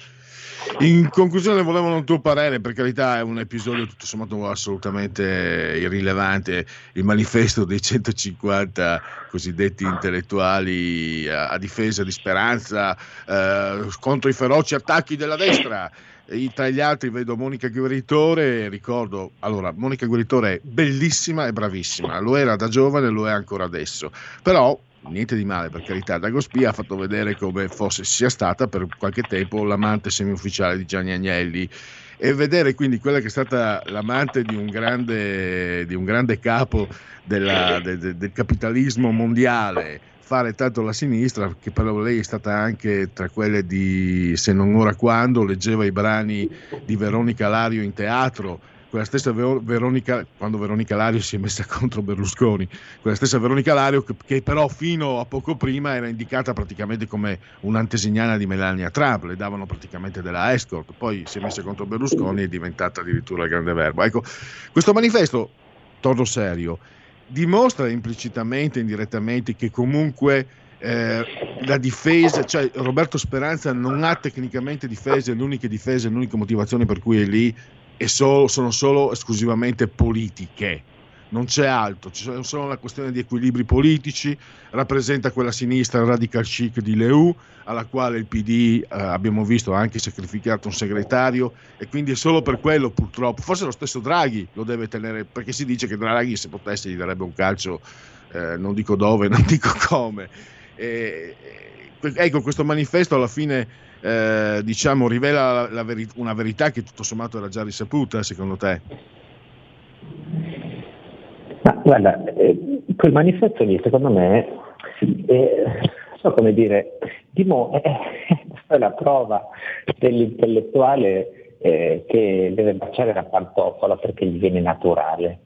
In conclusione, volevano un tuo parere, per carità, è un episodio tutto sommato assolutamente irrilevante. Il manifesto dei 150 cosiddetti intellettuali a, a difesa di speranza eh, contro i feroci attacchi della destra. E tra gli altri vedo Monica Gueritore, ricordo, allora, Monica Gueritore è bellissima e bravissima, lo era da giovane, lo è ancora adesso, però niente di male per carità, Dagospia ha fatto vedere come fosse sia stata per qualche tempo l'amante semiufficiale di Gianni Agnelli. E vedere quindi quella che è stata l'amante di un grande, di un grande capo della, de, de, del capitalismo mondiale. Fare tanto la sinistra, che però lei è stata anche tra quelle di Se non ora quando, leggeva i brani di Veronica Lario in teatro, quella stessa Veronica, quando Veronica Lario si è messa (laughs) contro Berlusconi, quella stessa Veronica Lario che, che, però fino a poco prima era indicata praticamente come un'antesignana di Melania Trump, le davano praticamente della escort, poi si è messa contro Berlusconi e è diventata addirittura il grande verbo. Ecco, questo manifesto, torno serio, dimostra implicitamente, indirettamente, che comunque eh, la difesa, cioè Roberto Speranza non ha tecnicamente difese, difese, le uniche motivazioni per cui è lì solo, sono solo esclusivamente politiche. Non c'è altro, c'è solo una questione di equilibri politici, rappresenta quella sinistra radical chic di Leu, alla quale il PD eh, abbiamo visto ha anche sacrificato un segretario e quindi è solo per quello purtroppo, forse lo stesso Draghi lo deve tenere, perché si dice che Draghi se potesse gli darebbe un calcio, eh, non dico dove, (laughs) non dico come. E, ecco, questo manifesto alla fine eh, diciamo, rivela la veri- una verità che tutto sommato era già risaputa, secondo te? Ma guarda, eh, quel manifesto lì, secondo me, eh, so come dire, dimo, è la prova dell'intellettuale eh, che deve baciare la pantofola perché gli viene naturale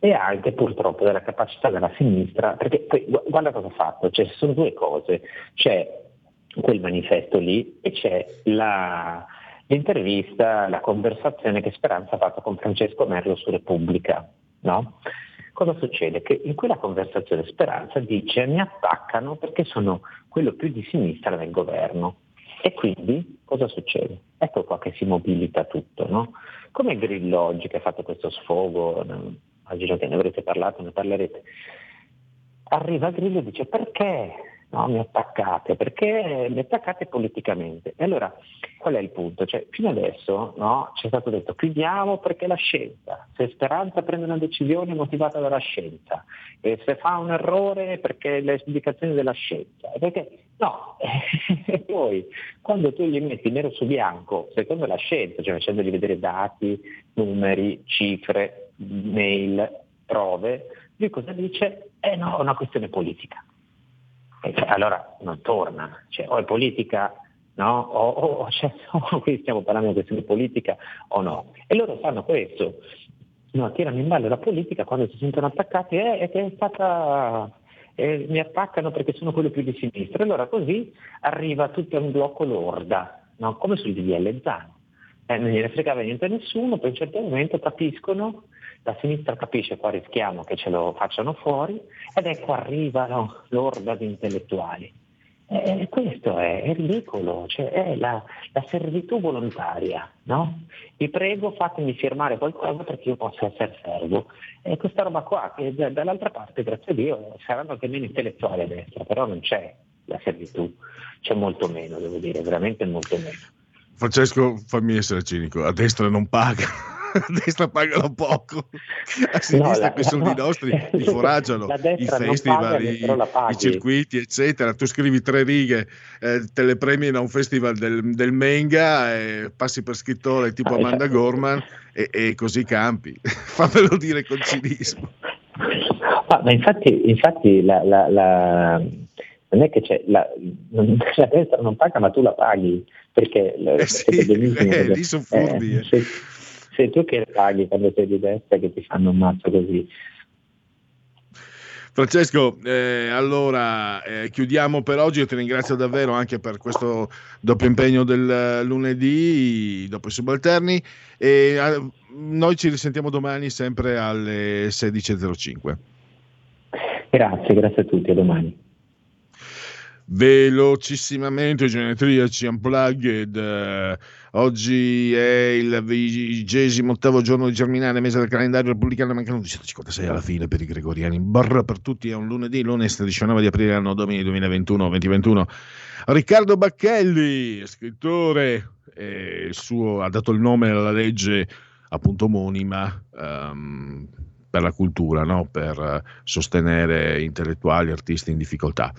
e anche purtroppo della capacità della sinistra, perché poi guarda cosa ha fatto, cioè, ci sono due cose, c'è quel manifesto lì e c'è la, l'intervista, la conversazione che Speranza ha fatto con Francesco Merlo su Repubblica. No? Cosa succede? Che in quella conversazione Speranza dice mi attaccano perché sono quello più di sinistra nel governo. E quindi cosa succede? Ecco qua che si mobilita tutto, no? Come Grillo oggi che ha fatto questo sfogo, immagino che ne avrete parlato, ne parlerete. Arriva Grillo e dice perché no, mi attaccate, perché mi attaccate politicamente. E allora qual è il punto? Cioè, fino adesso no, ci è stato detto chiudiamo perché la scienza, se Speranza prende una decisione motivata dalla scienza, e se fa un errore perché le indicazioni della scienza, perché no, (laughs) e poi quando tu gli metti nero su bianco, secondo la scienza, cioè facendogli vedere dati, numeri, cifre, mail, prove, lui cosa dice? Eh no, è una questione politica cioè, allora non torna, cioè, o è politica no? o, o, cioè, (laughs) o, qui stiamo parlando di questione politica o no. E loro fanno questo, no, tirano in ballo la politica quando si sentono attaccati eh, è stata eh, mi attaccano perché sono quello più di sinistra. Allora così arriva tutto un blocco lorda, no? come sul DDL Zan. Eh, non gliene fregava niente a nessuno, poi a un certo momento capiscono la sinistra capisce qua rischiamo che ce lo facciano fuori ed ecco arrivano l'orda di intellettuali. E questo è, è ridicolo, cioè è la, la, servitù volontaria, no? Vi prego fatemi firmare qualcosa perché io possa essere servo. E questa roba qua, che dall'altra parte, grazie a Dio, saranno anche meno intellettuali a destra, però non c'è la servitù, c'è molto meno, devo dire, veramente molto meno. Francesco, fammi essere cinico, a destra non paga (laughs) a (laughs) (laughs) destra pagano poco, a sinistra no, quei soldi no, nostri li foraggiano i festival, i, i, circuiti, eccetera. Tu scrivi tre righe, eh, te le premiano a un festival del, del Menga, eh, passi per scrittore tipo ah, Amanda esatto. Gorman e, e, così campi. Fammelo dire con cinismo. Ah, ma infatti, infatti la, la, la, non è che c'è la, la destra non paga, ma tu la paghi perché eh sì, eh, lì sono furbi. Eh, sì sei tu che paghi quando sei di destra che ti fanno un mazzo così. Francesco, eh, allora eh, chiudiamo per oggi. Io ti ringrazio davvero anche per questo doppio impegno del lunedì dopo i subalterni. E eh, noi ci risentiamo domani sempre alle 16.05. Grazie, grazie a tutti, a domani. Velocissimamente, genetriaci unplugged. eh, oggi è il vigesimo ottavo giorno di Germinale, mese del calendario repubblicano, mancano 256 alla fine per i gregoriani. Barra per tutti, è un lunedì, lunes 19 di aprile, anno domini 2021-2021. Riccardo Bacchelli, scrittore, eh, suo- ha dato il nome alla legge appunto omonima ehm, per la cultura, no? per eh, sostenere intellettuali, artisti in difficoltà.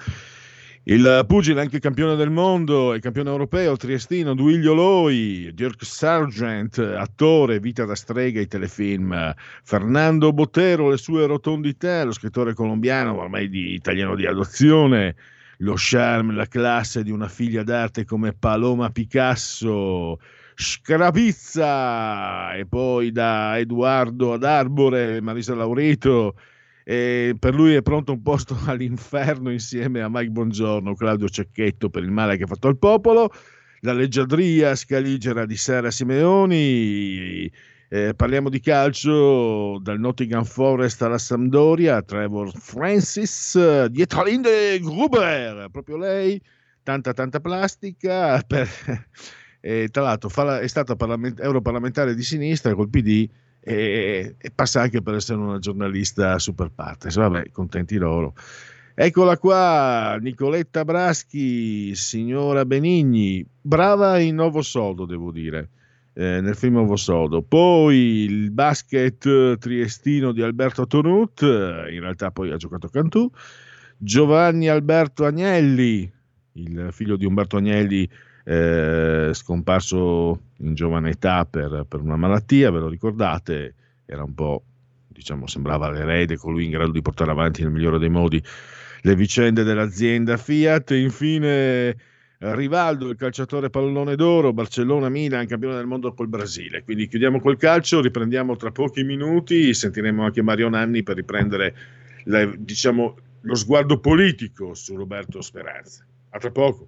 Il pugile, anche campione del mondo e campione europeo, triestino, Duilio Loi, Dirk Sargent, attore, vita da strega ai telefilm, Fernando Botero, le sue rotondità, lo scrittore colombiano, ormai di italiano di adozione, lo charme, la classe di una figlia d'arte come Paloma Picasso, Scravizza e poi da Edoardo ad Arbore, Marisa Laurito, e per lui è pronto un posto (laughs) all'inferno insieme a Mike Bongiorno, Claudio Cecchetto per il male che ha fatto al popolo, la leggiadria scaligera di Sara Simeoni, eh, parliamo di calcio dal Nottingham Forest alla Sampdoria, Trevor Francis, eh, dietro Linde Gruber, proprio lei, tanta tanta plastica, per- (laughs) e tra l'altro fa è stata parlament- europarlamentare di sinistra col PD e, e passa anche per essere una giornalista super partes. Vabbè, contenti loro. Eccola qua, Nicoletta Braschi, signora Benigni, brava in Nuovo Sodo, devo dire, eh, nel film Nuovo Sodo. Poi il basket triestino di Alberto Tonut, in realtà poi ha giocato Cantù. Giovanni Alberto Agnelli, il figlio di Umberto Agnelli, eh, scomparso in giovane età per, per una malattia, ve lo ricordate? Era un po', diciamo, sembrava l'erede, colui in grado di portare avanti nel migliore dei modi le vicende dell'azienda Fiat. Infine Rivaldo, il calciatore pallone d'oro, Barcellona, Milan, campione del mondo col Brasile. Quindi chiudiamo col calcio, riprendiamo tra pochi minuti, sentiremo anche Mario Nanni per riprendere la- diciamo, lo sguardo politico su Roberto Speranza. A tra poco.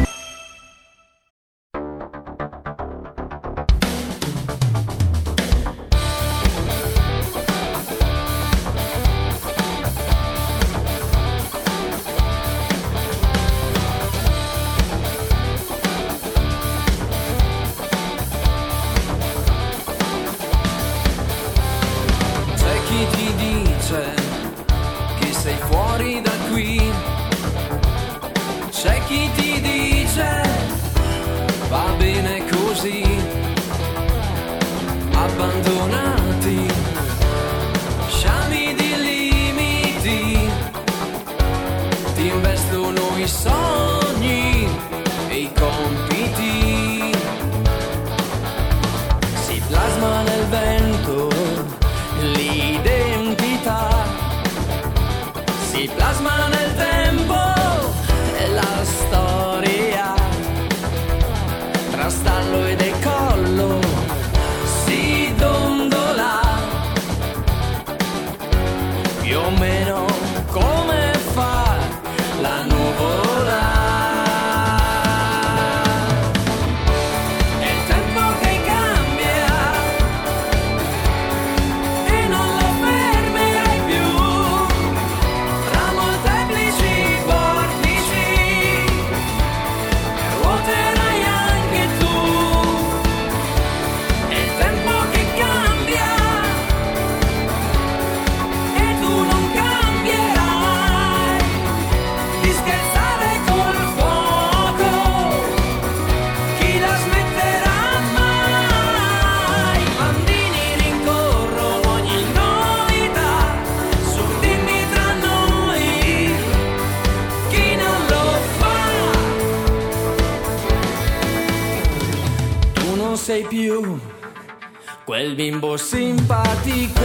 el bimbo simpático.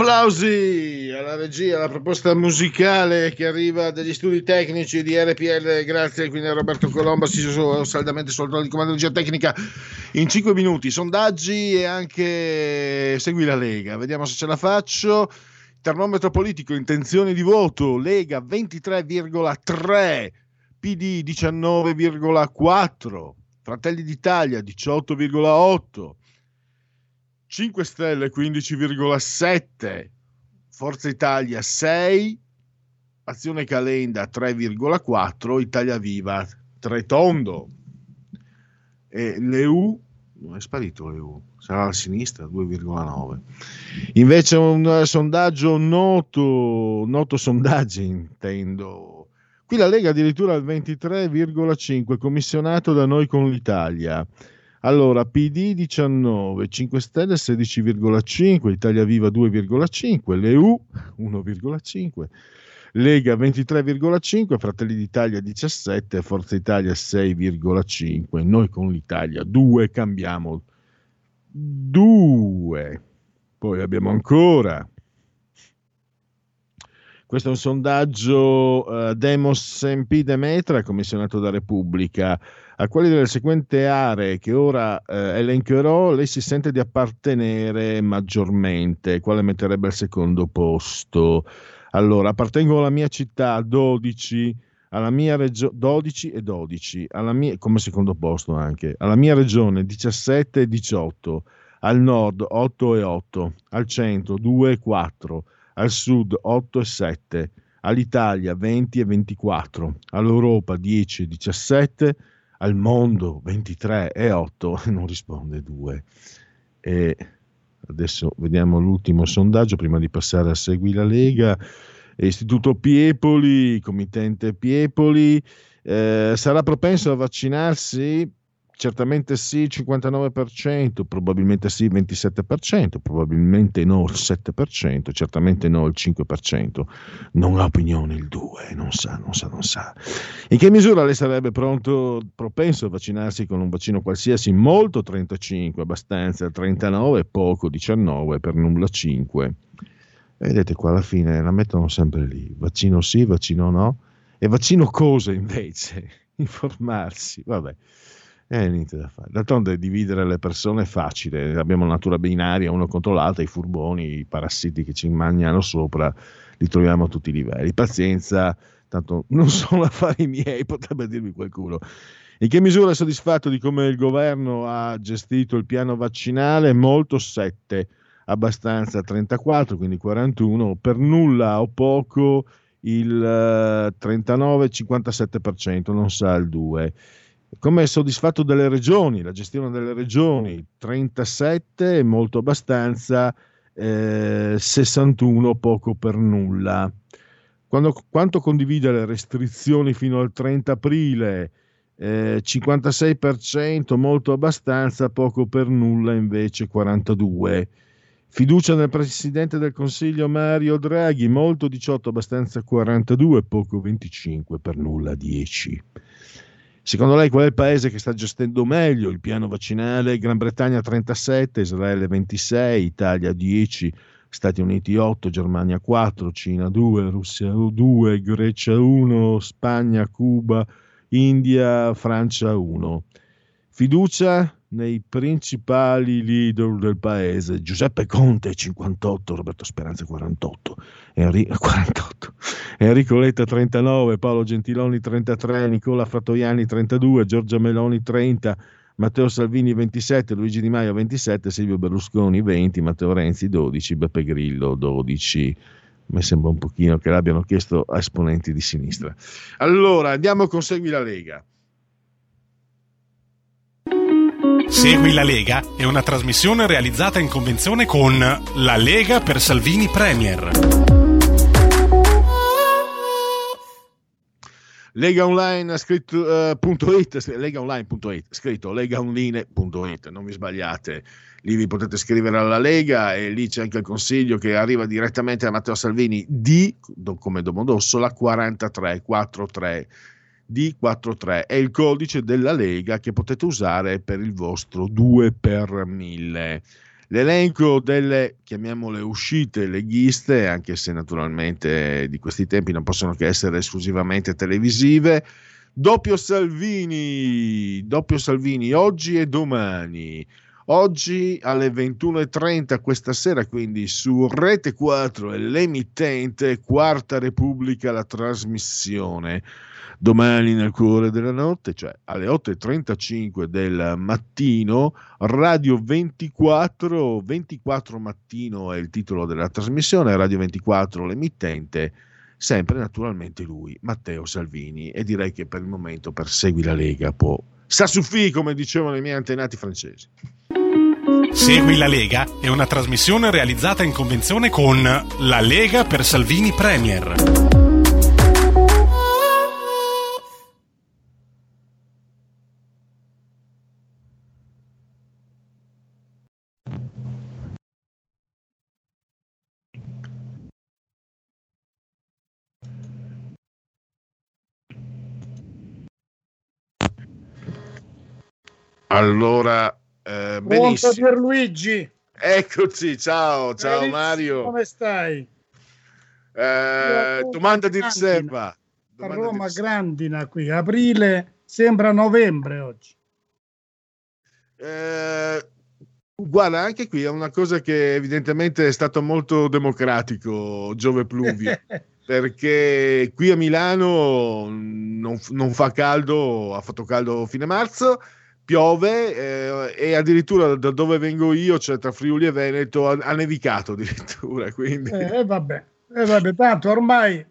Applausi alla regia, alla proposta musicale che arriva dagli studi tecnici di RPL. Grazie quindi a Roberto Colombo, assiso saldamente sul ruolo di comando di regia tecnica. In 5 minuti, sondaggi e anche segui la Lega. Vediamo se ce la faccio. Termometro politico, intenzioni di voto. Lega 23,3, PD 19,4, Fratelli d'Italia 18,8. 5 Stelle 15,7, Forza Italia 6, Azione Calenda 3,4, Italia Viva 3 tondo. E l'EU non è sparito l'EU, sarà a sinistra 2,9. Invece un sondaggio noto, noto sondaggio intendo. Qui la Lega addirittura al 23,5, commissionato da noi con l'Italia. Allora, PD 19, 5 Stelle 16,5, Italia Viva 2,5, l'EU 1,5, Lega 23,5, Fratelli d'Italia 17, Forza Italia 6,5. Noi con l'Italia 2 cambiamo 2. Poi abbiamo ancora questo è un sondaggio eh, Demos MP Demetra, commissionato da Repubblica. A quali delle seguenti aree che ora eh, elencherò lei si sente di appartenere maggiormente? Quale metterebbe al secondo posto? Allora, appartengo alla mia città 12, alla mia regione 12 e 12, alla mia, come secondo posto anche, alla mia regione 17 e 18, al nord 8 e 8, al centro 2 e 4 al sud 8 e 7, all'Italia 20 e 24, all'Europa 10 e 17, al mondo 23 e 8, (laughs) non risponde 2. E adesso vediamo l'ultimo sondaggio prima di passare a Segui la Lega. Istituto Piepoli, committente Piepoli, eh, sarà propenso a vaccinarsi? Certamente sì, 59%, probabilmente sì, 27%, probabilmente no, il 7%, certamente no, il 5%. Non ha opinione il 2%, non sa, non sa, non sa. In che misura lei sarebbe pronto, propenso a vaccinarsi con un vaccino qualsiasi? Molto 35, abbastanza 39, poco 19, per nulla 5. Vedete qua alla fine la mettono sempre lì, vaccino sì, vaccino no. E vaccino cosa invece? (laughs) Informarsi, vabbè. Eh, niente da fare. D'altronde dividere le persone è facile, abbiamo natura binaria uno contro l'altro, i furboni, i parassiti che ci mangiano sopra, li troviamo a tutti i livelli. Pazienza, tanto non (laughs) sono affari miei, potrebbe dirmi qualcuno. In che misura è soddisfatto di come il governo ha gestito il piano vaccinale? Molto 7, abbastanza 34, quindi 41, per nulla o poco il eh, 39-57%, non sa il 2. Come è soddisfatto delle regioni, la gestione delle regioni 37, molto abbastanza, eh, 61 poco per nulla. Quando, quanto condivide le restrizioni fino al 30 aprile? Eh, 56%, molto abbastanza, poco per nulla invece 42%. Fiducia nel Presidente del Consiglio Mario Draghi, molto 18, abbastanza 42, poco 25, per nulla 10. Secondo lei qual è il paese che sta gestendo meglio il piano vaccinale? Gran Bretagna 37, Israele 26, Italia 10, Stati Uniti 8, Germania 4, Cina 2, Russia 2, Grecia 1, Spagna, Cuba, India, Francia 1. Fiducia nei principali leader del paese, Giuseppe Conte 58, Roberto Speranza 48, Enri- 48, Enrico Letta 39, Paolo Gentiloni 33, Nicola Frattoiani 32, Giorgia Meloni 30, Matteo Salvini 27, Luigi Di Maio 27, Silvio Berlusconi 20, Matteo Renzi 12, Beppe Grillo 12. Mi sembra un pochino che l'abbiano chiesto a esponenti di sinistra. Allora, andiamo con Segui la Lega. Segui la Lega è una trasmissione realizzata in convenzione con La Lega per Salvini Premier. Legaonline scritto, eh, legaonline.it, scritto legaonline.it, non vi sbagliate, lì vi potete scrivere alla Lega e lì c'è anche il consiglio che arriva direttamente da Matteo Salvini di, come Domodossola, 4343 D43 è il codice della Lega che potete usare per il vostro 2 per 1000. L'elenco delle, chiamiamole, uscite leghiste, anche se naturalmente di questi tempi non possono che essere esclusivamente televisive, doppio Salvini, doppio Salvini oggi e domani. Oggi alle 21.30 questa sera, quindi su Rete 4 e l'emittente Quarta Repubblica la trasmissione domani nel cuore della notte, cioè alle 8.35 del mattino, Radio 24, 24 mattino è il titolo della trasmissione, Radio 24 l'emittente, sempre naturalmente lui, Matteo Salvini, e direi che per il momento per Segui la Lega può... Sta su come dicevano i miei antenati francesi. Segui la Lega è una trasmissione realizzata in convenzione con La Lega per Salvini Premier. Allora, eh, benissimo. Pierluigi? Eccoci, ciao, ciao Benissimo, Mario. Come stai? Eh, domanda di riserva. A Domanda Roma riserva. grandina qui, aprile sembra novembre oggi. Eh, guarda, anche qui è una cosa che evidentemente è stato molto democratico, Giove Pluvio, (laughs) perché qui a Milano non, non fa caldo, ha fatto caldo fine marzo, piove eh, e addirittura da dove vengo io, cioè tra Friuli e Veneto, ha, ha nevicato (laughs) addirittura, quindi... Eh, vabbè, eh, vabbè, tanto ormai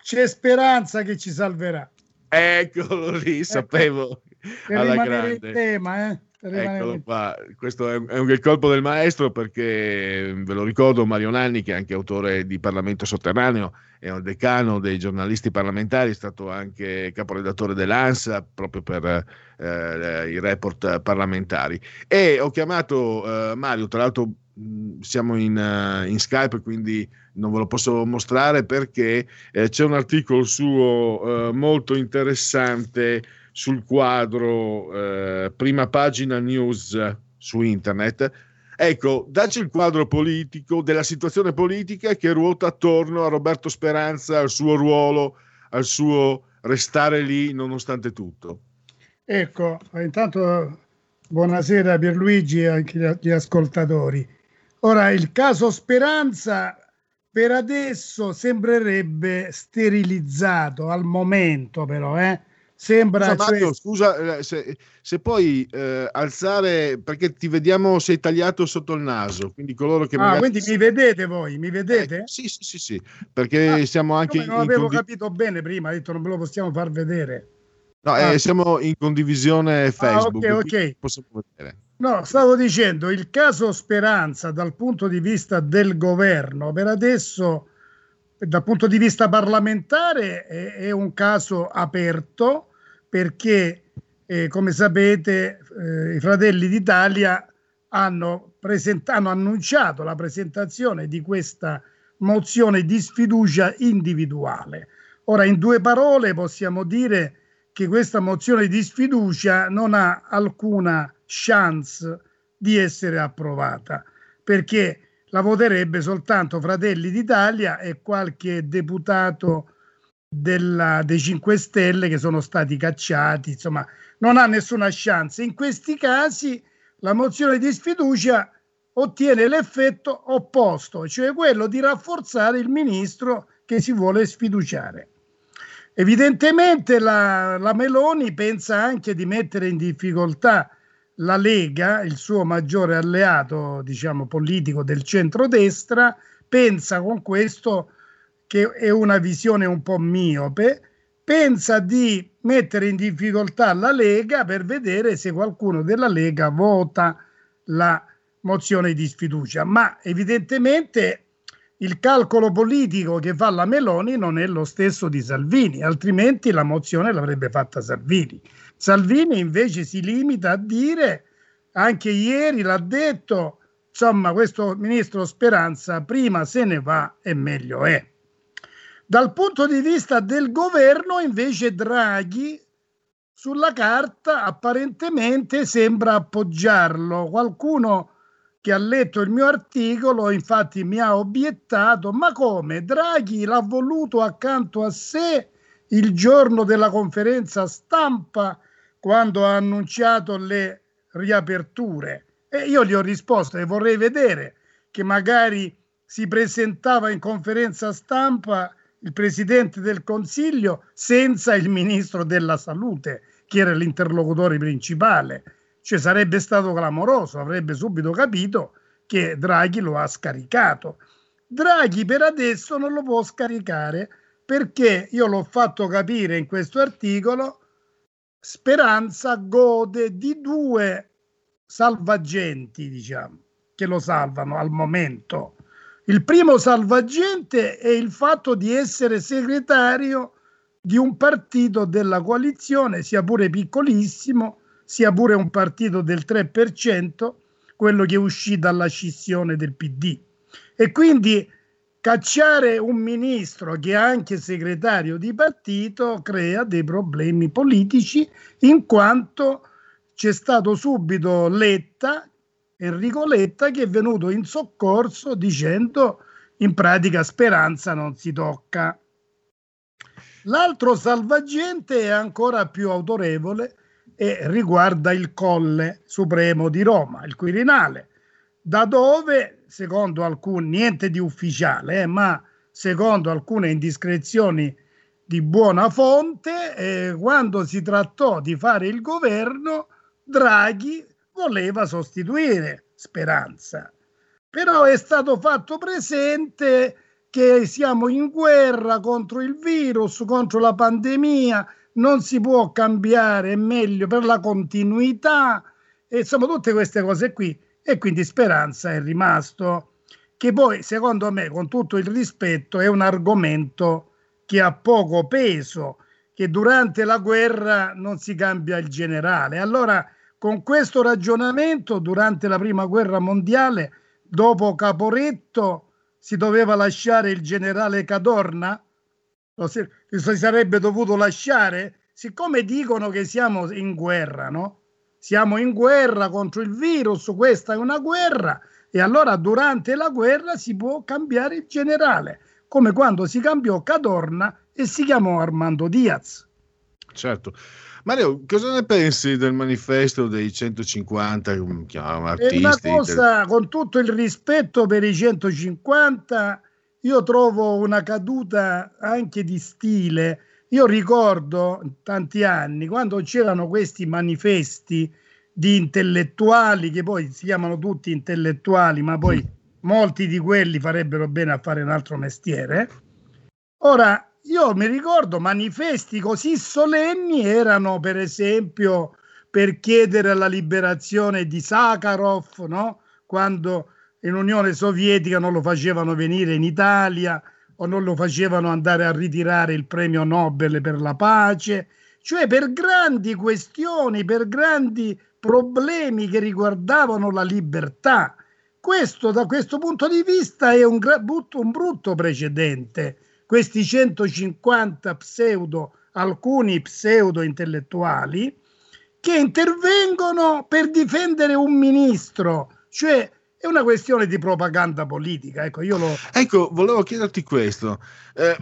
c'è speranza che ci salverà. Eccolo lì, sapevo. Per alla grande. tema, eh? Eccolo qua, questo è un, è un- colpo del maestro perché ve lo ricordo Mario Nanni che è anche autore di Parlamento Sotterraneo, è un decano dei giornalisti parlamentari, è stato anche caporedattore dell'ANSA proprio per eh, i report parlamentari. E ho chiamato eh, Mario, tra l'altro mh, siamo in, eh, in Skype quindi non ve lo posso mostrare perché eh, c'è un articolo suo eh, molto interessante sul quadro eh, prima pagina news su internet. Ecco, dacci il quadro politico della situazione politica che ruota attorno a Roberto Speranza, al suo ruolo, al suo restare lì nonostante tutto. Ecco, intanto buonasera Pierluigi e anche gli- gli ascoltatori. Ora, il caso Speranza per adesso sembrerebbe sterilizzato al momento, però, eh? Sembra... Scusa, cioè- Mario, scusa, eh, se, se puoi eh, alzare, perché ti vediamo, sei tagliato sotto il naso, quindi coloro che Ah, magari... quindi mi vedete voi? Mi vedete? sì, sì, sì, sì, perché siamo anche non avevo condi- capito bene prima, ho detto non ve lo possiamo far vedere. no, Ah. eh, siamo in condivisione Facebook, ok, quindi ok. possiamo vedere. No, stavo dicendo, il caso Speranza dal punto di vista del governo, per adesso, dal punto di vista parlamentare, è, è un caso aperto perché, eh, come sapete, eh, i Fratelli d'Italia hanno, present- hanno annunciato la presentazione di questa mozione di sfiducia individuale. Ora, in due parole possiamo dire che questa mozione di sfiducia non ha alcuna chance di essere approvata perché la voterebbe soltanto Fratelli d'Italia e qualche deputato della- dei 5 Stelle che sono stati cacciati, insomma, non ha nessuna chance. In questi casi la mozione di sfiducia ottiene l'effetto opposto, cioè quello di rafforzare il ministro che si vuole sfiduciare. Evidentemente la, la Meloni pensa anche di mettere in difficoltà la Lega, il suo maggiore alleato, diciamo, politico del centrodestra, pensa con questo che è una visione un po' miope, pensa di mettere in difficoltà la Lega per vedere se qualcuno della Lega vota la mozione di sfiducia, ma evidentemente il calcolo politico che fa la Meloni non è lo stesso di Salvini, altrimenti la mozione l'avrebbe fatta Salvini. Salvini invece si limita a dire, anche ieri l'ha detto, insomma questo ministro Speranza prima se ne va e meglio è. Dal punto di vista del governo invece Draghi sulla carta apparentemente sembra appoggiarlo. Qualcuno che ha letto il mio articolo infatti mi ha obiettato, ma come Draghi l'ha voluto accanto a sé il giorno della conferenza stampa quando ha annunciato le riaperture? E io gli ho risposto e vorrei vedere che magari si presentava in conferenza stampa il Presidente del Consiglio senza il Ministro della Salute, che era l'interlocutore principale. Cioè sarebbe stato clamoroso, avrebbe subito capito che Draghi lo ha scaricato. Draghi per adesso non lo può scaricare perché io l'ho fatto capire in questo articolo, Speranza gode di due salvagenti, diciamo, che lo salvano al momento. Il primo salvagente è il fatto di essere segretario di un partito della coalizione, sia pure piccolissimo, sia pure un partito del 3%, quello che uscì dalla scissione del PD. E quindi cacciare un ministro che è anche segretario di partito crea dei problemi politici in quanto c'è stato subito Letta, Enrico Letta, che è venuto in soccorso dicendo in pratica speranza non si tocca. L'altro salvagente è ancora più autorevole e riguarda il Colle Supremo di Roma, il Quirinale, da dove, secondo alcuni, niente di ufficiale, eh, ma secondo alcune indiscrezioni di buona fonte, eh, quando si trattò di fare il governo, Draghi voleva sostituire Speranza. Però è stato fatto presente che siamo in guerra contro il virus, contro la pandemia, non si può cambiare, è meglio per la continuità, e insomma tutte queste cose qui. E quindi Speranza è rimasto, che poi secondo me, con tutto il rispetto, è un argomento che ha poco peso, che durante la guerra non si cambia il generale. Allora, con questo ragionamento, durante la prima guerra mondiale, dopo Caporetto, si doveva lasciare il generale Cadorna? Si sarebbe dovuto lasciare? Siccome dicono che siamo in guerra, no? Siamo in guerra contro il virus, questa è una guerra, e allora durante la guerra si può cambiare il generale, come quando si cambiò Cadorna e si chiamò Armando Diaz. Certo. Mario, cosa ne pensi del manifesto dei 150 come chiamano, È una artisti? cosa, con tutto il rispetto per i 150, io trovo una caduta anche di stile, Io ricordo tanti anni quando c'erano questi manifesti di intellettuali che poi si chiamano tutti intellettuali, ma poi molti di quelli farebbero bene a fare un altro mestiere. Ora, io mi ricordo manifesti così solenni erano per esempio per chiedere la liberazione di Sakharov, no? quando in Unione Sovietica non lo facevano venire in Italia o non lo facevano andare a ritirare il premio Nobel per la pace, cioè per grandi questioni, per grandi problemi che riguardavano la libertà. Questo da questo punto di vista è un, brutto, un brutto precedente. Questi 150 pseudo, alcuni pseudo intellettuali, che intervengono per difendere un ministro, cioè è una questione di propaganda politica. Ecco, io lo... Ecco, volevo chiederti questo. Eh,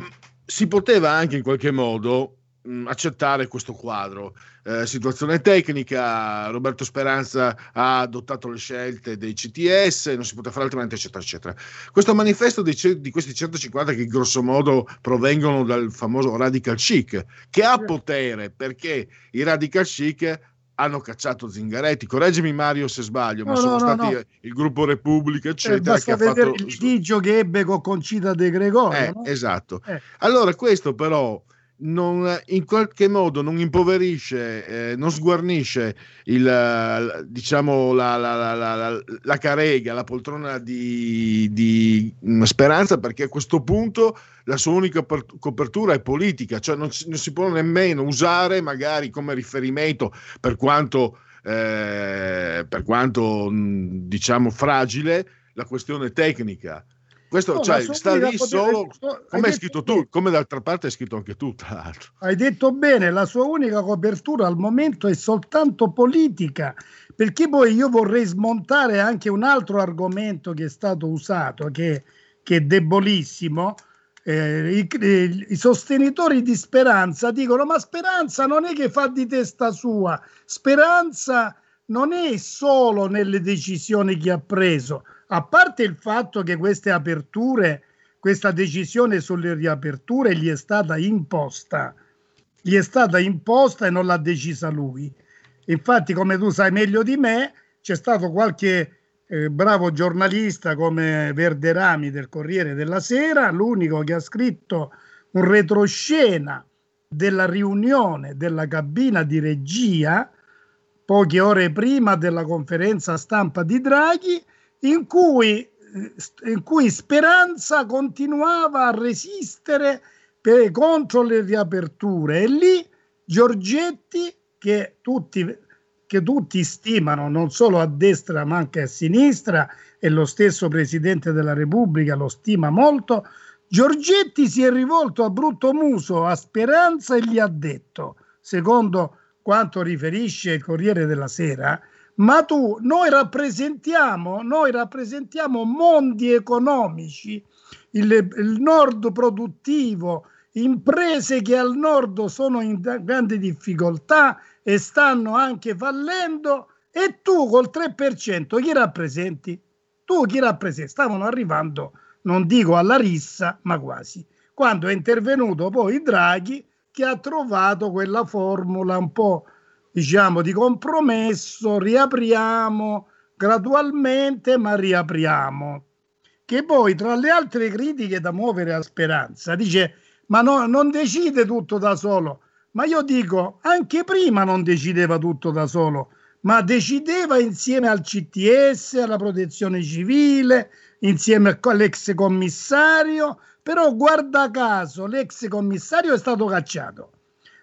si poteva anche in qualche modo mh, accettare questo quadro. Eh, situazione tecnica, Roberto Speranza ha adottato le scelte dei CTS, non si poteva fare altrimenti, eccetera, eccetera. Questo manifesto di, di questi 150 che grosso modo provengono dal famoso radical chic, che ha potere perché i radical chic hanno cacciato Zingaretti. Correggimi Mario se sbaglio, ma No, sono no, no, stati no. il gruppo Repubblica, Eh, eccetera, che basta ha vedere fatto il litigio che ebbe con Concita De Gregorio. eh, no? esatto. Eh. Allora, questo però non, in qualche modo non impoverisce, eh, non sguarnisce il, diciamo, la, la, la, la- carega, la poltrona di, di, mm, Speranza, perché a questo punto la sua unica per- copertura è politica, cioè non non si può nemmeno usare magari come riferimento per quanto, eh, per quanto mh, diciamo fragile la questione tecnica. Questo No, cioè, sta lì poter- solo, so- hai come hai detto scritto tu, come d'altra parte hai scritto anche tu, tra l'altro. Hai detto bene, la sua unica copertura al momento è soltanto politica, perché poi io vorrei smontare anche un altro argomento che è stato usato, che, che è debolissimo. Eh, i, i- i sostenitori di Speranza dicono: Ma Speranza non è che fa di testa sua, Speranza non è solo nelle decisioni che ha preso, a parte il fatto che queste aperture, questa decisione sulle riaperture gli è stata imposta, gli è stata imposta e non l'ha decisa lui. Infatti, come tu sai meglio di me, c'è stato qualche eh, bravo giornalista come Verderami del Corriere della Sera, l'unico che ha scritto un retroscena della riunione della cabina di regia poche ore prima della conferenza stampa di Draghi, in cui, in cui Speranza continuava a resistere per- contro le riaperture. E lì Giorgetti, che tutti, che tutti stimano non solo a destra ma anche a sinistra, e lo stesso Presidente della Repubblica lo stima molto, Giorgetti si è rivolto a brutto muso a Speranza e gli ha detto, secondo quanto riferisce il Corriere della Sera, ma tu, noi rappresentiamo, noi rappresentiamo mondi economici, il, il nord produttivo, imprese che al nord sono in grande difficoltà e stanno anche fallendo e tu col 3% chi rappresenti? Tu chi rappresenti? Stavano arrivando, non dico alla rissa, ma quasi. Quando è intervenuto poi Draghi che ha trovato quella formula un po' diciamo di compromesso, riapriamo gradualmente, ma riapriamo. Che poi tra le altre critiche da muovere a Speranza dice ma no, non decide tutto da solo. Ma io dico, anche prima non decideva tutto da solo, ma decideva insieme al CTS, alla protezione civile, insieme all'ex commissario, però guarda caso l'ex commissario è stato cacciato,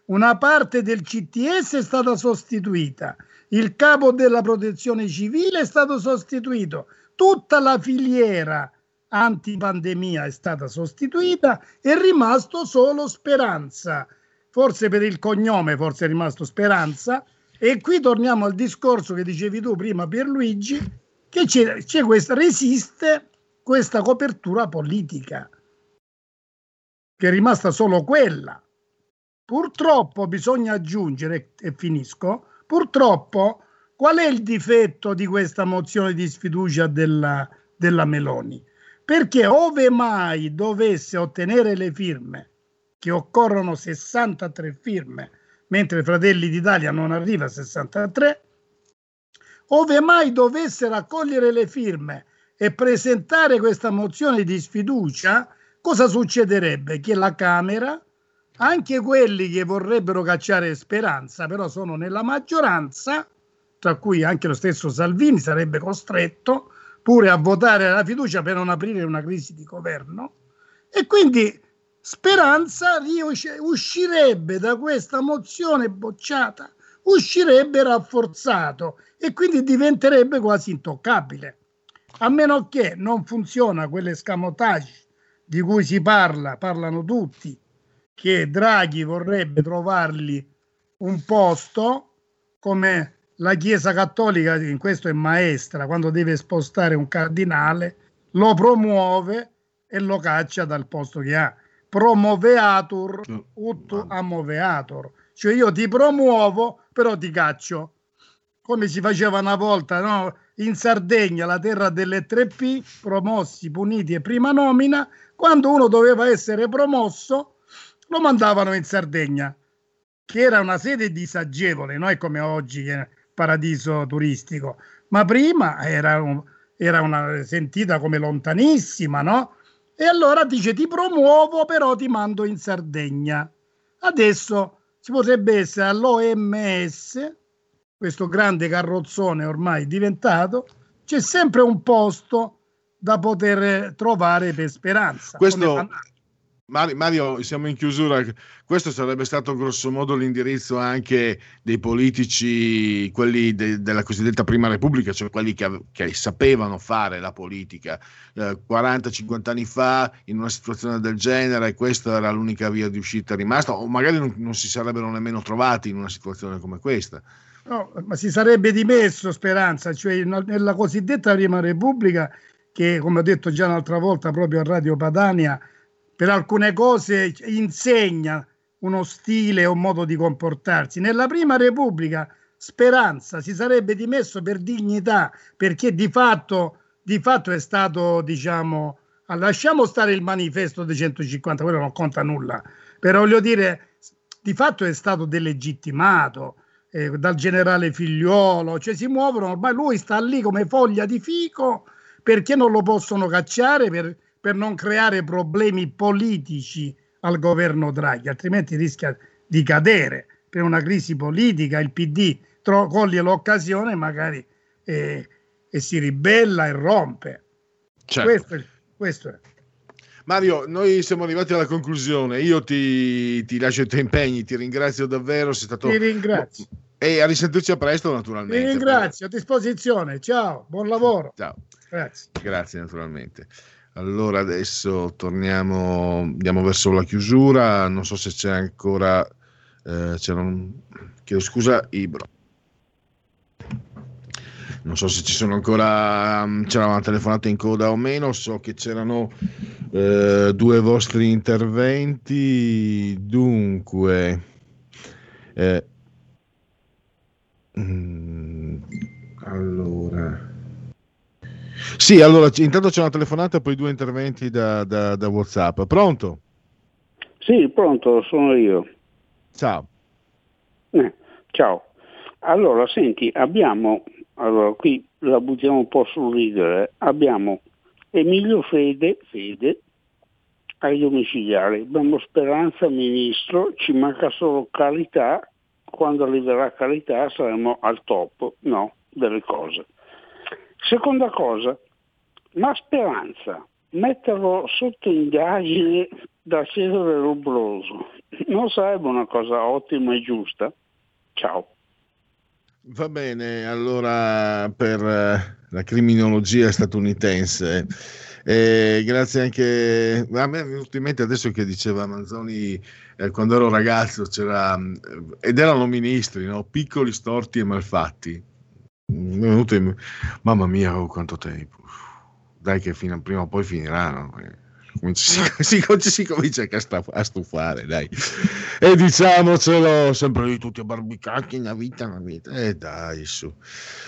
una parte del CTS è stata sostituita, il capo della protezione civile è stato sostituito, tutta la filiera antipandemia è stata sostituita, è rimasto solo Speranza, forse per il cognome, forse è rimasto Speranza, e qui torniamo al discorso che dicevi tu prima Pierluigi, che c'è, c'è questa, resiste questa copertura politica, che è rimasta solo quella. Purtroppo bisogna aggiungere, e finisco, purtroppo qual è il difetto di questa mozione di sfiducia della, della Meloni? Perché ove mai dovesse ottenere le firme che occorrono 63 firme, mentre Fratelli d'Italia non arriva a 63, ove mai dovesse raccogliere le firme e presentare questa mozione di sfiducia, cosa succederebbe? Che la Camera, anche quelli che vorrebbero cacciare Speranza, però sono nella maggioranza, tra cui anche lo stesso Salvini sarebbe costretto pure a votare la fiducia per non aprire una crisi di governo, e quindi Speranza riusci- uscirebbe da questa mozione bocciata, uscirebbe rafforzato e quindi diventerebbe quasi intoccabile. A meno che non funziona quell'escamotage di cui si parla, parlano tutti, che Draghi vorrebbe trovargli un posto come la Chiesa Cattolica, in questo è maestra, quando deve spostare un cardinale, lo promuove e lo caccia dal posto che ha. Promoveatur ut amoveatur, cioè io ti promuovo, però ti caccio. Come si faceva una volta no? in Sardegna, la terra delle 3P, promossi, puniti e prima nomina, quando uno doveva essere promosso, lo mandavano in Sardegna, che era una sede disagevole, non è come oggi che è paradiso turistico, ma prima era, un- era una, sentita come lontanissima, no? E allora dice ti promuovo, però ti mando in Sardegna. Adesso ci potrebbe essere all'OMS, questo grande carrozzone ormai diventato, c'è sempre un posto da poter trovare per speranza. Questo, Mario, siamo in chiusura. Questo sarebbe stato grossomodo l'indirizzo anche dei politici, quelli de- della cosiddetta Prima Repubblica, cioè quelli che, che sapevano fare la politica. Eh, 40-50 anni fa, in una situazione del genere, questa era l'unica via di uscita rimasta, o magari non, non si sarebbero nemmeno trovati in una situazione come questa. No, ma si sarebbe dimesso Speranza, cioè nella cosiddetta Prima Repubblica, che come ho detto già un'altra volta proprio a Radio Padania, per alcune cose insegna uno stile un modo di comportarsi. Nella Prima Repubblica Speranza si sarebbe dimesso per dignità, perché di fatto, di fatto è stato, diciamo, ah, lasciamo stare il manifesto dei 150, quello non conta nulla, però voglio dire, di fatto è stato delegittimato eh, dal generale figliuolo, cioè si muovono, ormai lui sta lì come foglia di fico perché non lo possono cacciare per, per non creare problemi politici al governo Draghi, altrimenti rischia di cadere per una crisi politica, il PD tro- coglie l'occasione magari eh, e si ribella e rompe. Certo. Questo, è, questo è. Mario, noi siamo arrivati alla conclusione. Io ti, ti lascio i tuoi impegni, ti ringrazio davvero. Sei stato... Ti ringrazio. E a risentirci a presto, Ti naturalmente. ringrazio, a disposizione. Ciao, buon lavoro. Ciao. Grazie. Grazie, naturalmente. Allora adesso torniamo, andiamo verso la chiusura. Non so se c'è ancora. Eh, un- chiedo scusa, Ibro. Non so se ci sono ancora. mm, C'era una telefonata in coda o meno. So che c'erano eh, due vostri interventi. Dunque, eh, mm, allora. Sì, allora intanto c'è una telefonata e poi due interventi da, da- da WhatsApp. Pronto? Sì, pronto, sono io. Ciao. Eh, ciao. Allora, senti, abbiamo, allora qui la buttiamo un po' sul ridere, abbiamo Emilio Fede, Fede ai domiciliari, abbiamo Speranza Ministro, ci manca solo Carità, quando arriverà Carità saremo al top, no, delle cose. Seconda cosa, ma Speranza, metterlo sotto indagine da Cesare Robroso, non sarebbe una cosa ottima e giusta? Ciao. Va bene, allora per eh, la criminologia statunitense. eh, grazie anche a me è venuto in mente adesso che diceva Manzoni eh, quando ero ragazzo c'era mm, ed erano ministri, no? piccoli, storti e malfatti. In- mamma mia, oh, quanto tempo. Dai che fino, prima o poi finiranno. eh. (laughs) Si, si- si comincia a stufare, dai. E diciamocelo, sempre lì tutti barbicacchi, una vita, una vita. E dai, su.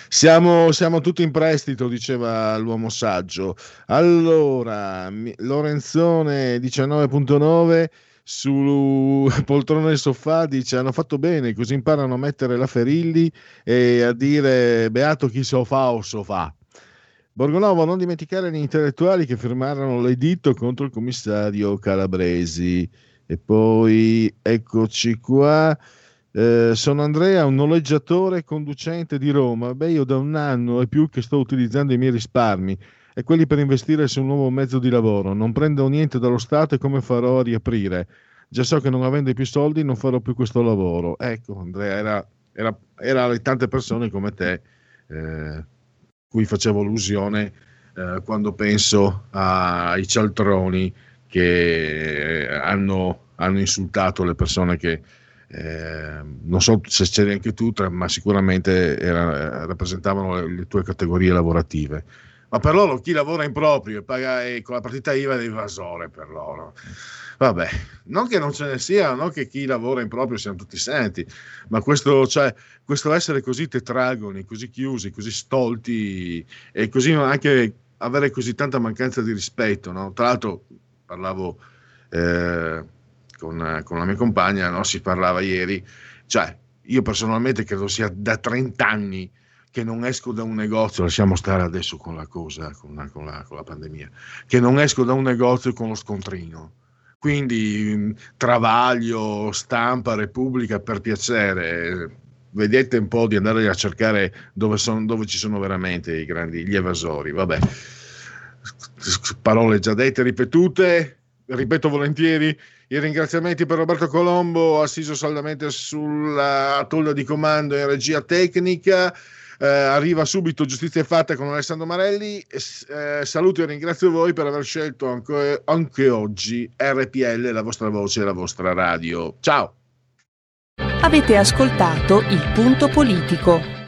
Siamo, siamo tutti in prestito, diceva l'uomo saggio. Allora, Lorenzone 19.9, su (laughs) poltrone del sofà dice hanno fatto bene, così imparano a mettere la Ferilli e a dire beato chi so fa o so fa. Borgonovo, non dimenticare gli intellettuali che firmarono l'editto contro il commissario Calabresi. E poi eccoci qua. Eh, sono Andrea, un noleggiatore conducente di Roma. Beh, io da un anno e più che sto utilizzando i miei risparmi e quelli per investire su un nuovo mezzo di lavoro. Non prendo niente dallo Stato e come farò a riaprire? Già so che non avendo più soldi non farò più questo lavoro. Ecco, Andrea, era, era, era le tante persone come te eh, cui facevo allusione eh, quando penso ai cialtroni che hanno, hanno insultato le persone che eh, non so se c'eri anche tu, ma sicuramente era- rappresentavano le, le tue categorie lavorative. Ma per loro chi lavora in proprio e paga e con la partita IVA è evasore per loro. Vabbè, non che non ce ne sia, non che chi lavora in proprio siano tutti santi, ma questo, cioè, questo essere così tetragoni, così chiusi, così stolti e così anche avere così tanta mancanza di rispetto. No? Tra l'altro parlavo eh, con, con la mia compagna, no? si parlava ieri, cioè io personalmente credo sia da 30 anni che non esco da un negozio, lasciamo stare adesso con la cosa, con la, con la- con la pandemia, che non esco da un negozio con lo scontrino. Quindi mh, Travaglio, Stampa, Repubblica, per piacere, vedete un po' di andare a cercare dove, son- dove ci sono veramente i grandi, gli evasori. Vabbè, parole già dette, ripetute, ripeto volentieri, i ringraziamenti per Roberto Colombo, assiso saldamente sulla tolla di comando in regia tecnica. Eh, arriva subito Giustizia Fatta con Alessandro Marelli. Eh, saluto e ringrazio voi per aver scelto anche, anche oggi RPL, la vostra voce e la vostra radio. Ciao! Avete ascoltato il punto politico.